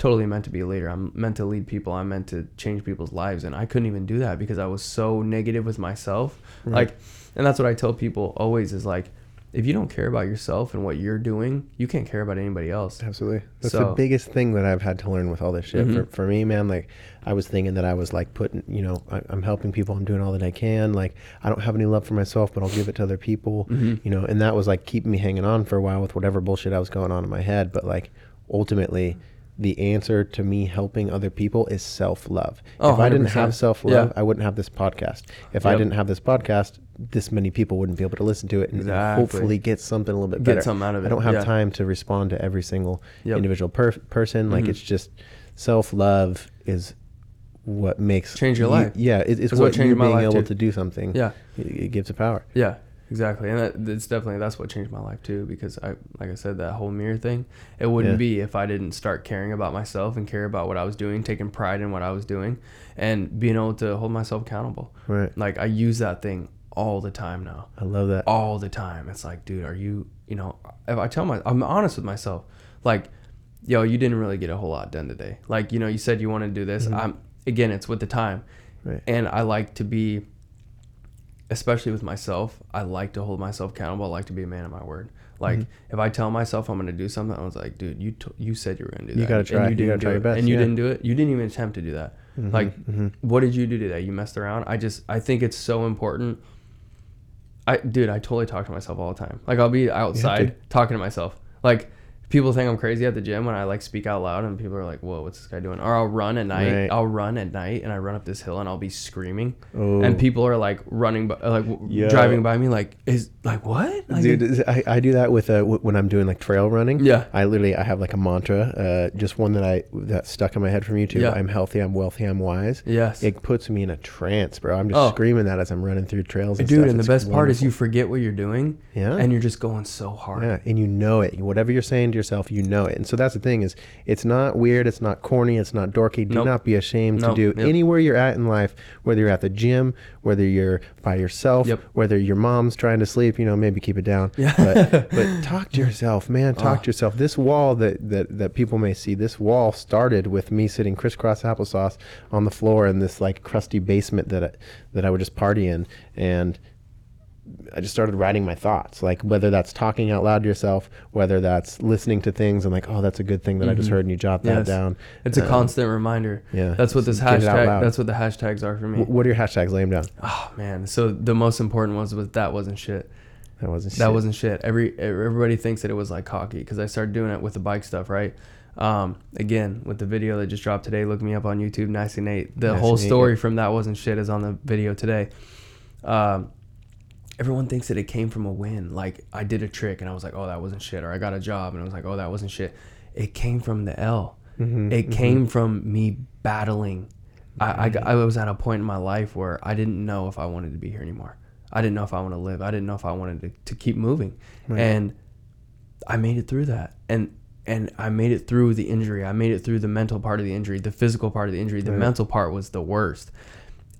totally meant to be a leader i'm meant to lead people i'm meant to change people's lives and i couldn't even do that because i was so negative with myself Right. like and that's what i tell people always is like if you don't care about yourself and what you're doing you can't care about anybody else Absolutely. That's the biggest thing that I've had to learn with all this shit. Mhm. For, for me, man, like I was thinking that I was like putting, you know, I, I'm helping people. I'm doing all that I can. Like I don't have any love for myself, but I'll give it to other people, Mhm. you know, and that was like keeping me hanging on for a while with whatever bullshit I was going on in my head. But like ultimately, the answer to me helping other people is self love. Oh, if I didn't have self love, Yeah. I wouldn't have this podcast. If I didn't have this podcast, this many people wouldn't be able to listen to it and Exactly. hopefully get something a little bit Get better. something out of it. I don't have yeah. time to respond to every single Yep. individual per- person. Like Mhm. it's just self love is what makes Change your you- life. Yeah, it, it's It's what, what changed you being able too. to do something. Yeah. it, it gives it power. Yeah, exactly, and that, it's definitely that's what changed my life too. Because I, like I said, that whole mirror thing, it wouldn't Yeah. be if I didn't start caring about myself and care about what I was doing, taking pride in what I was doing, and being able to hold myself accountable. Right. Like I use that thing all the time now, I love that. all the time. It's like, dude, are you, you know, if I tell my, I'm honest with myself, like, yo, you didn't really get a whole lot done today. Like, you know, you said you want to do this. Mm-hmm. I'm again, it's with the time Right. and I like to be, especially with myself. I like to hold myself accountable. I like to be a man of my word. Like Mm-hmm. if I tell myself I'm gonna do something, I was like, dude, you t- you said you were gonna do that. You gotta try. and. You didn't gotta try your best, and you yeah. didn't do it. You didn't even attempt to do that. Mhm, Like, mhm. what did you do today? You messed around. I just I think it's so important. I dude, I totally talk to myself all the time. Like I'll be outside talking to myself. Like people think I'm crazy at the gym when I like speak out loud and people are like, "Whoa, what's this guy doing?" Or I'll run at night. Right. I'll run at night and I run up this hill and I'll be screaming. Oh. And people are like running by, like Yo. driving by me like is like what? Like, Dude, is- I, I do that with uh, w- when I'm doing like trail running. Yeah. I literally I have like a mantra, uh, just one that I that stuck in my head from YouTube. Yeah. I'm healthy, I'm wealthy, I'm wise. Yes. It puts me in a trance, bro. I'm just Oh. screaming that as I'm running through trails. And Dude, stuff. and the It's best part is you forget what you're doing Yeah. and you're just going so hard. Yeah, and you know it. Whatever you're saying to yourself, you know it. And so that's the thing is, it's not weird, it's not corny, it's not dorky. Do Nope. not be ashamed Nope. to do Yep. anywhere you're at in life, whether you're at the gym, whether you're by yourself, Yep. whether your mom's trying to sleep. You know, maybe keep it down. Yeah. But but talk to yourself, man. Talk Oh. to yourself. This wall that that that people may see, this wall started with me sitting crisscross applesauce on the floor in this like crusty basement that I, that I would just party in, and I just started writing my thoughts, like whether that's talking out loud to yourself, whether that's listening to things and like, oh, that's a good thing that I just Mhm. heard, and you jot that Yes. down. It's a Um, constant reminder. yeah, That's what this hashtag that's what the hashtags are for me. Wh- What are your hashtags? Lay them down. Oh man. So the most important was was that wasn't shit. That wasn't. Shit. That shit. wasn't shit. Every everybody thinks that it was like cocky because I started doing it with the bike stuff, right? Um, again, with the video that just dropped today, look me up on YouTube, Nasty Nate. The Nasty whole story from that wasn't shit is on the video today. Um, everyone thinks that it came from a win. Like I did a trick and I was like, oh, that wasn't shit, or I got a job and I was like, oh, that wasn't shit. It came from the L. Mhm, It mhm. came from me battling. I, I, I was at a point in my life where I didn't know if I wanted to be here anymore. I didn't know if I want to live. I didn't know if I wanted to, to keep moving. Right. And I made it through that. And and I made it through the injury. I made it through the mental part of the injury, the physical part of the injury. The Right. mental part was the worst.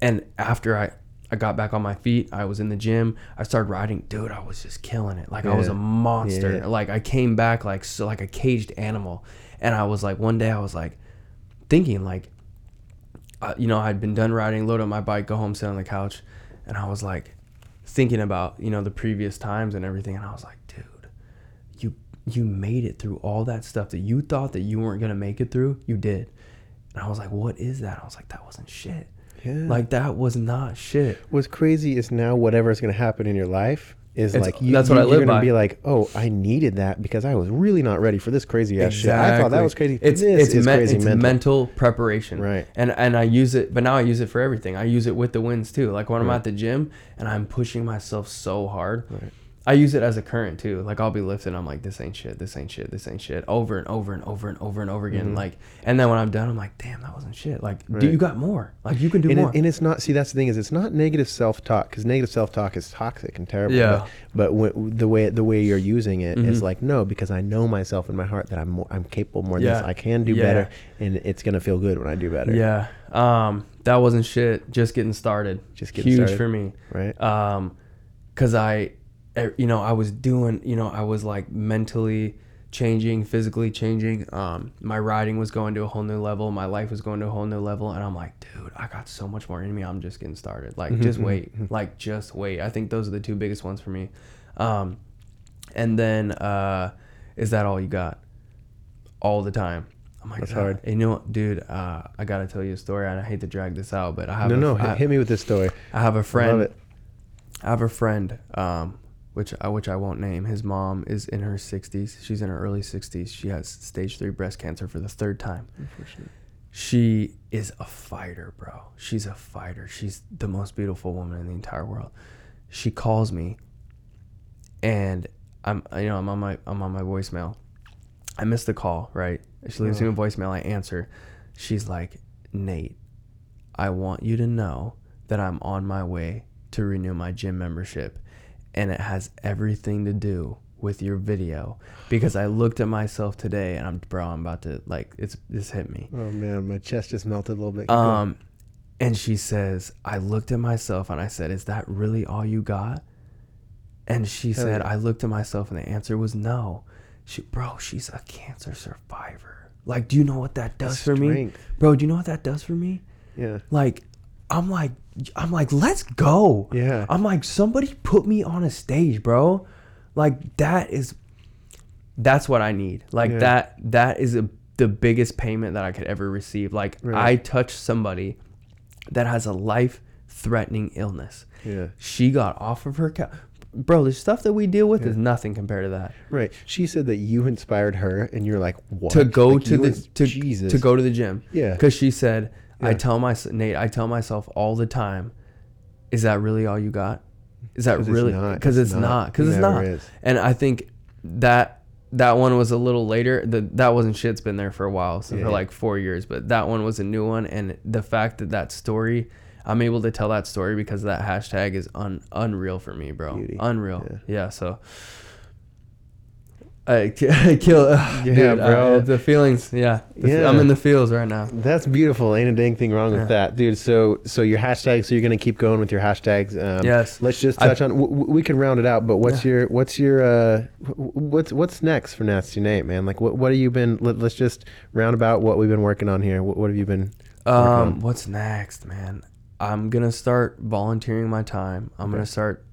And after I I got back on my feet, I was in the gym. I started riding. Dude, I was just killing it. Like I was a monster. Yeah. Like I came back like so like a caged animal. And I was like one day I was like thinking like uh, you know, I'd been done riding, load up my bike, go home, sit on the couch, and I was like thinking about, you know, the previous times and everything, and I was like, dude, you you made it through all that stuff that you thought that you weren't gonna make it through, you did. And I was like, what is that? I was like, that wasn't shit. Yeah. Like that was not shit. What's crazy is now whatever is going to happen in your life is It's- like you, that's what you, I you're live gonna by. be like, oh, I needed that because I was really not ready for this crazy ass shit. I thought that was crazy. It's this it's, is men- crazy it's mental. mental. preparation, Right. And and I use it, but now I use it for everything. I use it with the wins too. Like when I'm at the gym and I'm pushing myself so hard, Right. I use it as a current too. Like I'll be lifting, I'm like, this ain't shit, this ain't shit, this ain't shit, over and over and over and over and over again. Mhm. Like, and then when I'm done, I'm like, damn, that wasn't shit. Like, Right. dude, you got more. Like, you can do and, more. it, and it's not see that's the thing is it's not negative self-talk because negative self-talk is toxic and terrible Yeah. but, but when, the way the way you're using it is Mhm. like no because i know myself in my heart that i'm more, i'm capable more than Yeah. this i can do Yeah. better and it's gonna feel good when i do better yeah. Um, that wasn't shit. Just getting started. Just getting huge started. for me. right um because i you know i was doing you know i was like mentally changing physically changing um my riding was going to a whole new level my life was going to a whole new level and i'm like dude i got so much more in me i'm just getting started. Like Mhm, just mhm, wait like just wait. I think those are the two biggest ones for me. Um and then uh is that all you got? All the time. I'm like That's "Ah." hard. you know dude uh i gotta tell you a story and i hate to drag this out but i have no a- no I- hit, me with this story. I have a friend it. I have a friend, um, which I which I won't name. His mom is in her 60s. She's in her early 60s. She has stage three breast cancer for the third time. She is a fighter, bro. She's a fighter. She's the most beautiful woman in the entire world. She calls me, and I'm you know I'm on my I'm on my voicemail. I missed the call. Right? She leaves me a oh. voicemail. I answer. She's like, Nate, I want you to know that I'm on my way to renew my gym membership, and it has everything to do with your video because I looked at myself today and I'm bro, I'm about to like it's this hit me. Oh man, my chest just melted a little bit. Um, and she says, I looked at myself and I said, Is that really all you got? And she Hell said, yeah. I looked at myself and the answer was no. She, bro, she's a cancer survivor. Like, do you know what that does for me? Bro, do you know what that does for me? yeah. Like, I'm like, I'm like, let's go. Yeah. I'm like, somebody put me on a stage, bro. Like that is, that's what I need. Like Yeah. that, that is a, the biggest payment that I could ever receive. Like Right. I touched somebody that has a life-threatening illness. Yeah. She got off of her couch. Bro, the stuff that we deal with is nothing compared to that. Right. She said that you inspired her, and you're like, what? to go Like, to the ins- to, Jesus to go to the gym. Yeah. Because she said, I tell my Nate, I tell myself all the time, is that really all you got? Is that it's really? Because It's it's not. not. Because It it's not. is. And I think that that one was a little later. The, that wasn't shit's been there for a while, so Yeah. for like four years. But that one was a new one, and the fact that that story. I'm able to tell that story because that hashtag is un, unreal for me, bro. Beauty. Unreal. Yeah. Yeah. so I I kill. Yeah, dude, bro. I- the feelings. Yeah. The fe- Yeah. I'm in the feels right now. That's beautiful. Ain't a dang thing wrong with that, dude. So, so your hashtags. So you're gonna keep going with your hashtags. Um, Yes. Let's just I- touch on. W- we can round it out. But what's your what's your uh what's what's next for Nasty Nate, man? Like what what have you been? Let, let's just round about what we've been working on here. What, what have you been? Um, on? what's next, man? I'm gonna start volunteering my time. I'm Okay. gonna start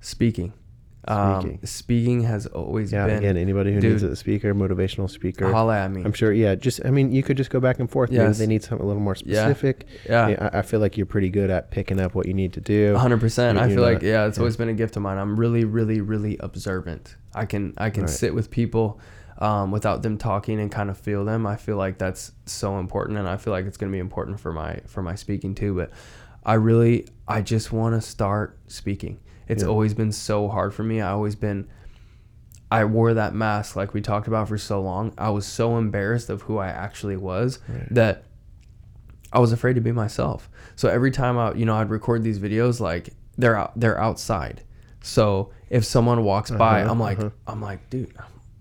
speaking. Um, Speaking. speaking has always been. Yeah. been. Again, anybody who needs a speaker, motivational speaker. holla at me. I'm sure. Yeah. Just. I mean, you could just go back and forth. Maybe Yes. they need something a little more specific. yeah. Yeah, I, I feel like you're pretty good at picking up what you need to do. hundred percent. You're- I feel like yeah, it's yeah. always been a gift of mine. I'm really, really, really observant. I can I can Right. sit with people um, without them talking and kind of feel them. I feel like that's so important, and I feel like it's gonna be important for my for my speaking too. But I really I just want to start speaking. It's Yeah. always been so hard for me. I always been I wore that mask like we talked about for so long. I was so embarrassed of who I actually was Right. that I was afraid to be myself. So every time I, you know, I'd record these videos, like they're out, they're outside. So if someone walks by, Uh-huh, I'm like, uh-huh. I'm like, dude,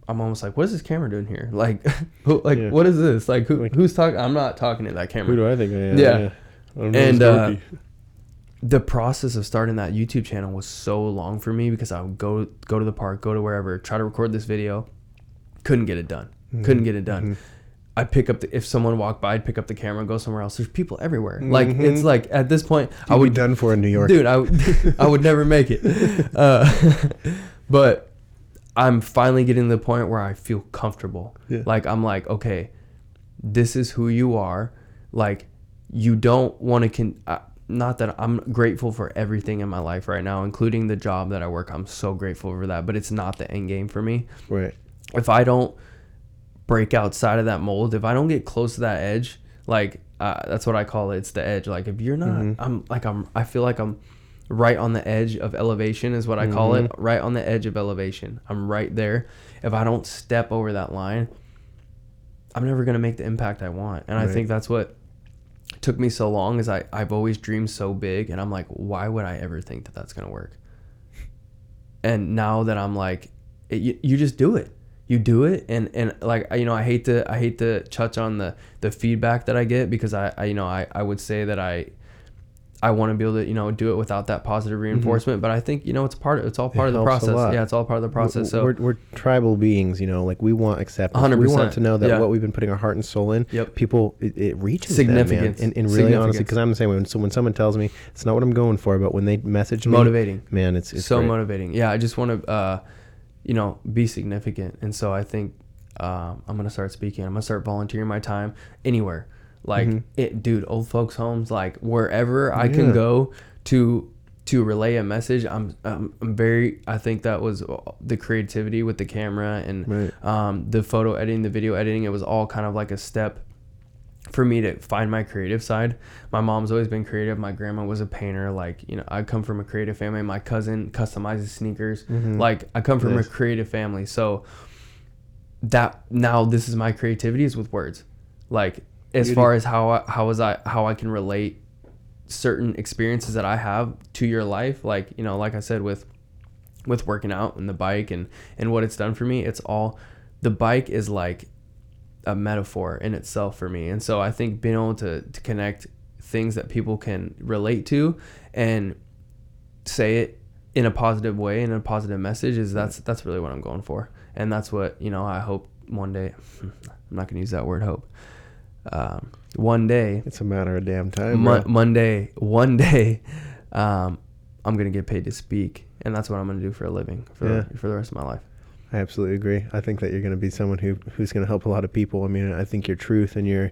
I'm almost like, what is this camera doing here? Like, who, like, Yeah. what is this? Like, who, who's talking? I'm not talking to that camera. Who do I think I am? Yeah. I'm And, uh. The process of starting that YouTube channel was so long for me because I would go go to the park, go to wherever, try to record this video, couldn't get it done, couldn't get it done. I'd pick up the, if someone walked by, I'd pick up the camera and go somewhere else. There's people everywhere. Like it's like at this point, I would be done for in New York. dude, I would I would never make it. Uh, but I'm finally getting to the point where I feel comfortable. Yeah. Like I'm like, okay, this is who you are. Like you don't want to con. Uh, not that I'm grateful for everything in my life right now, including the job that I work. I'm so grateful for that, but it's not the end game for me. Right. If I don't break outside of that mold, if I don't get close to that edge, like uh, that's what I call it. It's the edge. Like if you're not, Mhm. I'm like I'm. I feel like I'm right on the edge of elevation is what I call it. Right on the edge of elevation. I'm right there. If I don't step over that line, I'm never gonna make the impact I want. And I think that's what took me so long. Is I I've always dreamed so big, and I'm like, why would I ever think that that's gonna work? And now that I'm like, it, you, you just do it. You do it, and and like you know, I hate to I hate to touch on the the feedback that I get because I, I you know I I would say that I I want to be able to you know do it without that positive reinforcement, but I think you know it's part of it's all part of the Mm-hmm. process. Yeah, it's all part of the process. So we're, we're tribal beings, you know. Like we want acceptance. 100%, We want to know that yeah. what we've been putting our heart and soul in. Yep. People, it, it reaches them, man. Significance. And, and really, honestly, because I'm the same way. When, so when someone tells me it's not what I'm going for, but when they message me, motivating. man, it's it's so great. motivating. Yeah, I just want to, uh, you know, be significant, and so I think um, I'm gonna start speaking. I'm gonna start volunteering my time anywhere, like Mhm. it, dude. Old folks' homes, like wherever I Yeah. can go to to relay a message, I'm, I'm I'm very. I think that was the creativity with the camera and Right. um, the photo editing, the video editing. It was all kind of like a step for me to find my creative side. My mom's always been creative. My grandma was a painter. Like, you know, I come from a creative family. My cousin customizes sneakers. Mhm. Like, I come from Nice. a creative family. So that now this is my creativity is with words. Like as far as how I, how was I how I can relate certain experiences that I have to your life. Like, you know, like I said with with working out and the bike and and what it's done for me, it's all the bike is like a metaphor in itself for me. And so I think being able to, to connect things that people can relate to and say it in a positive way and a positive message is that's that's really what I'm going for. And that's what, you know, I hope one day I'm not gonna use that word hope. Um, one day It's a matter of damn time. Mo- Monday, one day, um, I'm gonna get paid to speak, and that's what I'm gonna do for a living for Yeah. for the rest of my life. I absolutely agree. I think that you're going to be someone who who's going to help a lot of people. I mean, I think your truth and your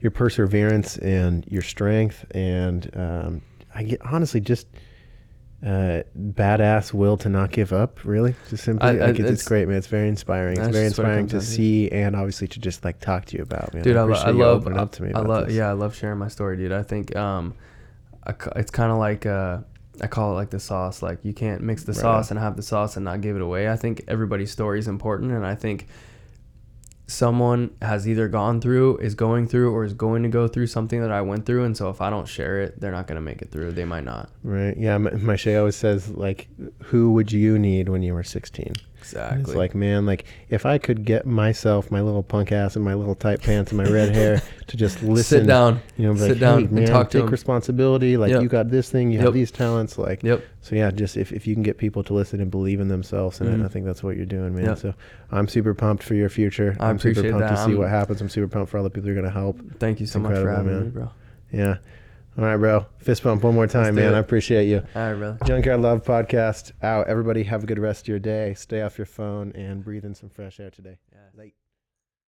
your perseverance and your strength and um, I get honestly just uh, badass will to not give up. Really, just simply, I- I- like, it's, it's great, man. It's very inspiring. It's very it inspiring to see and obviously to just like talk to you about. Man, dude, I, lo- I love opening up to me. I love yeah, I love sharing my story, dude. I think um, I it's kind of like uh, I call it like the sauce. Like you can't mix the Right. sauce and have the sauce and not give it away. I think everybody's story is important, and I think someone has either gone through, is going through, or is going to go through something that I went through. And so if I don't share it, they're not gonna make it through. They might not. Right. Yeah. My, my Shay always says like, who would you need when you were 16? Exactly. It's like, man, like if I could get myself, my little punk ass and my little tight pants and my red hair to just listen, sit down. you know, sit like, down hey, and man, talk to take 'em." responsibility. Like Yep. you got this thing, you Yep. have these talents. Like, Yep. so yeah, just if, if you can get people to listen and believe in themselves, and Mhm. I think that's what you're doing, man. Yep. So I'm super pumped for your future. I am super pumped that. to see I'm- what happens. I'm super pumped for all the people you're gonna help. Thank you so much for having man. me, bro. Yeah. All right, bro. Fist bump one more time, man. it. I appreciate you. All right, bro. Junkyard Love Podcast out. Everybody have a good rest of your day. Stay off your phone and breathe in some fresh air today.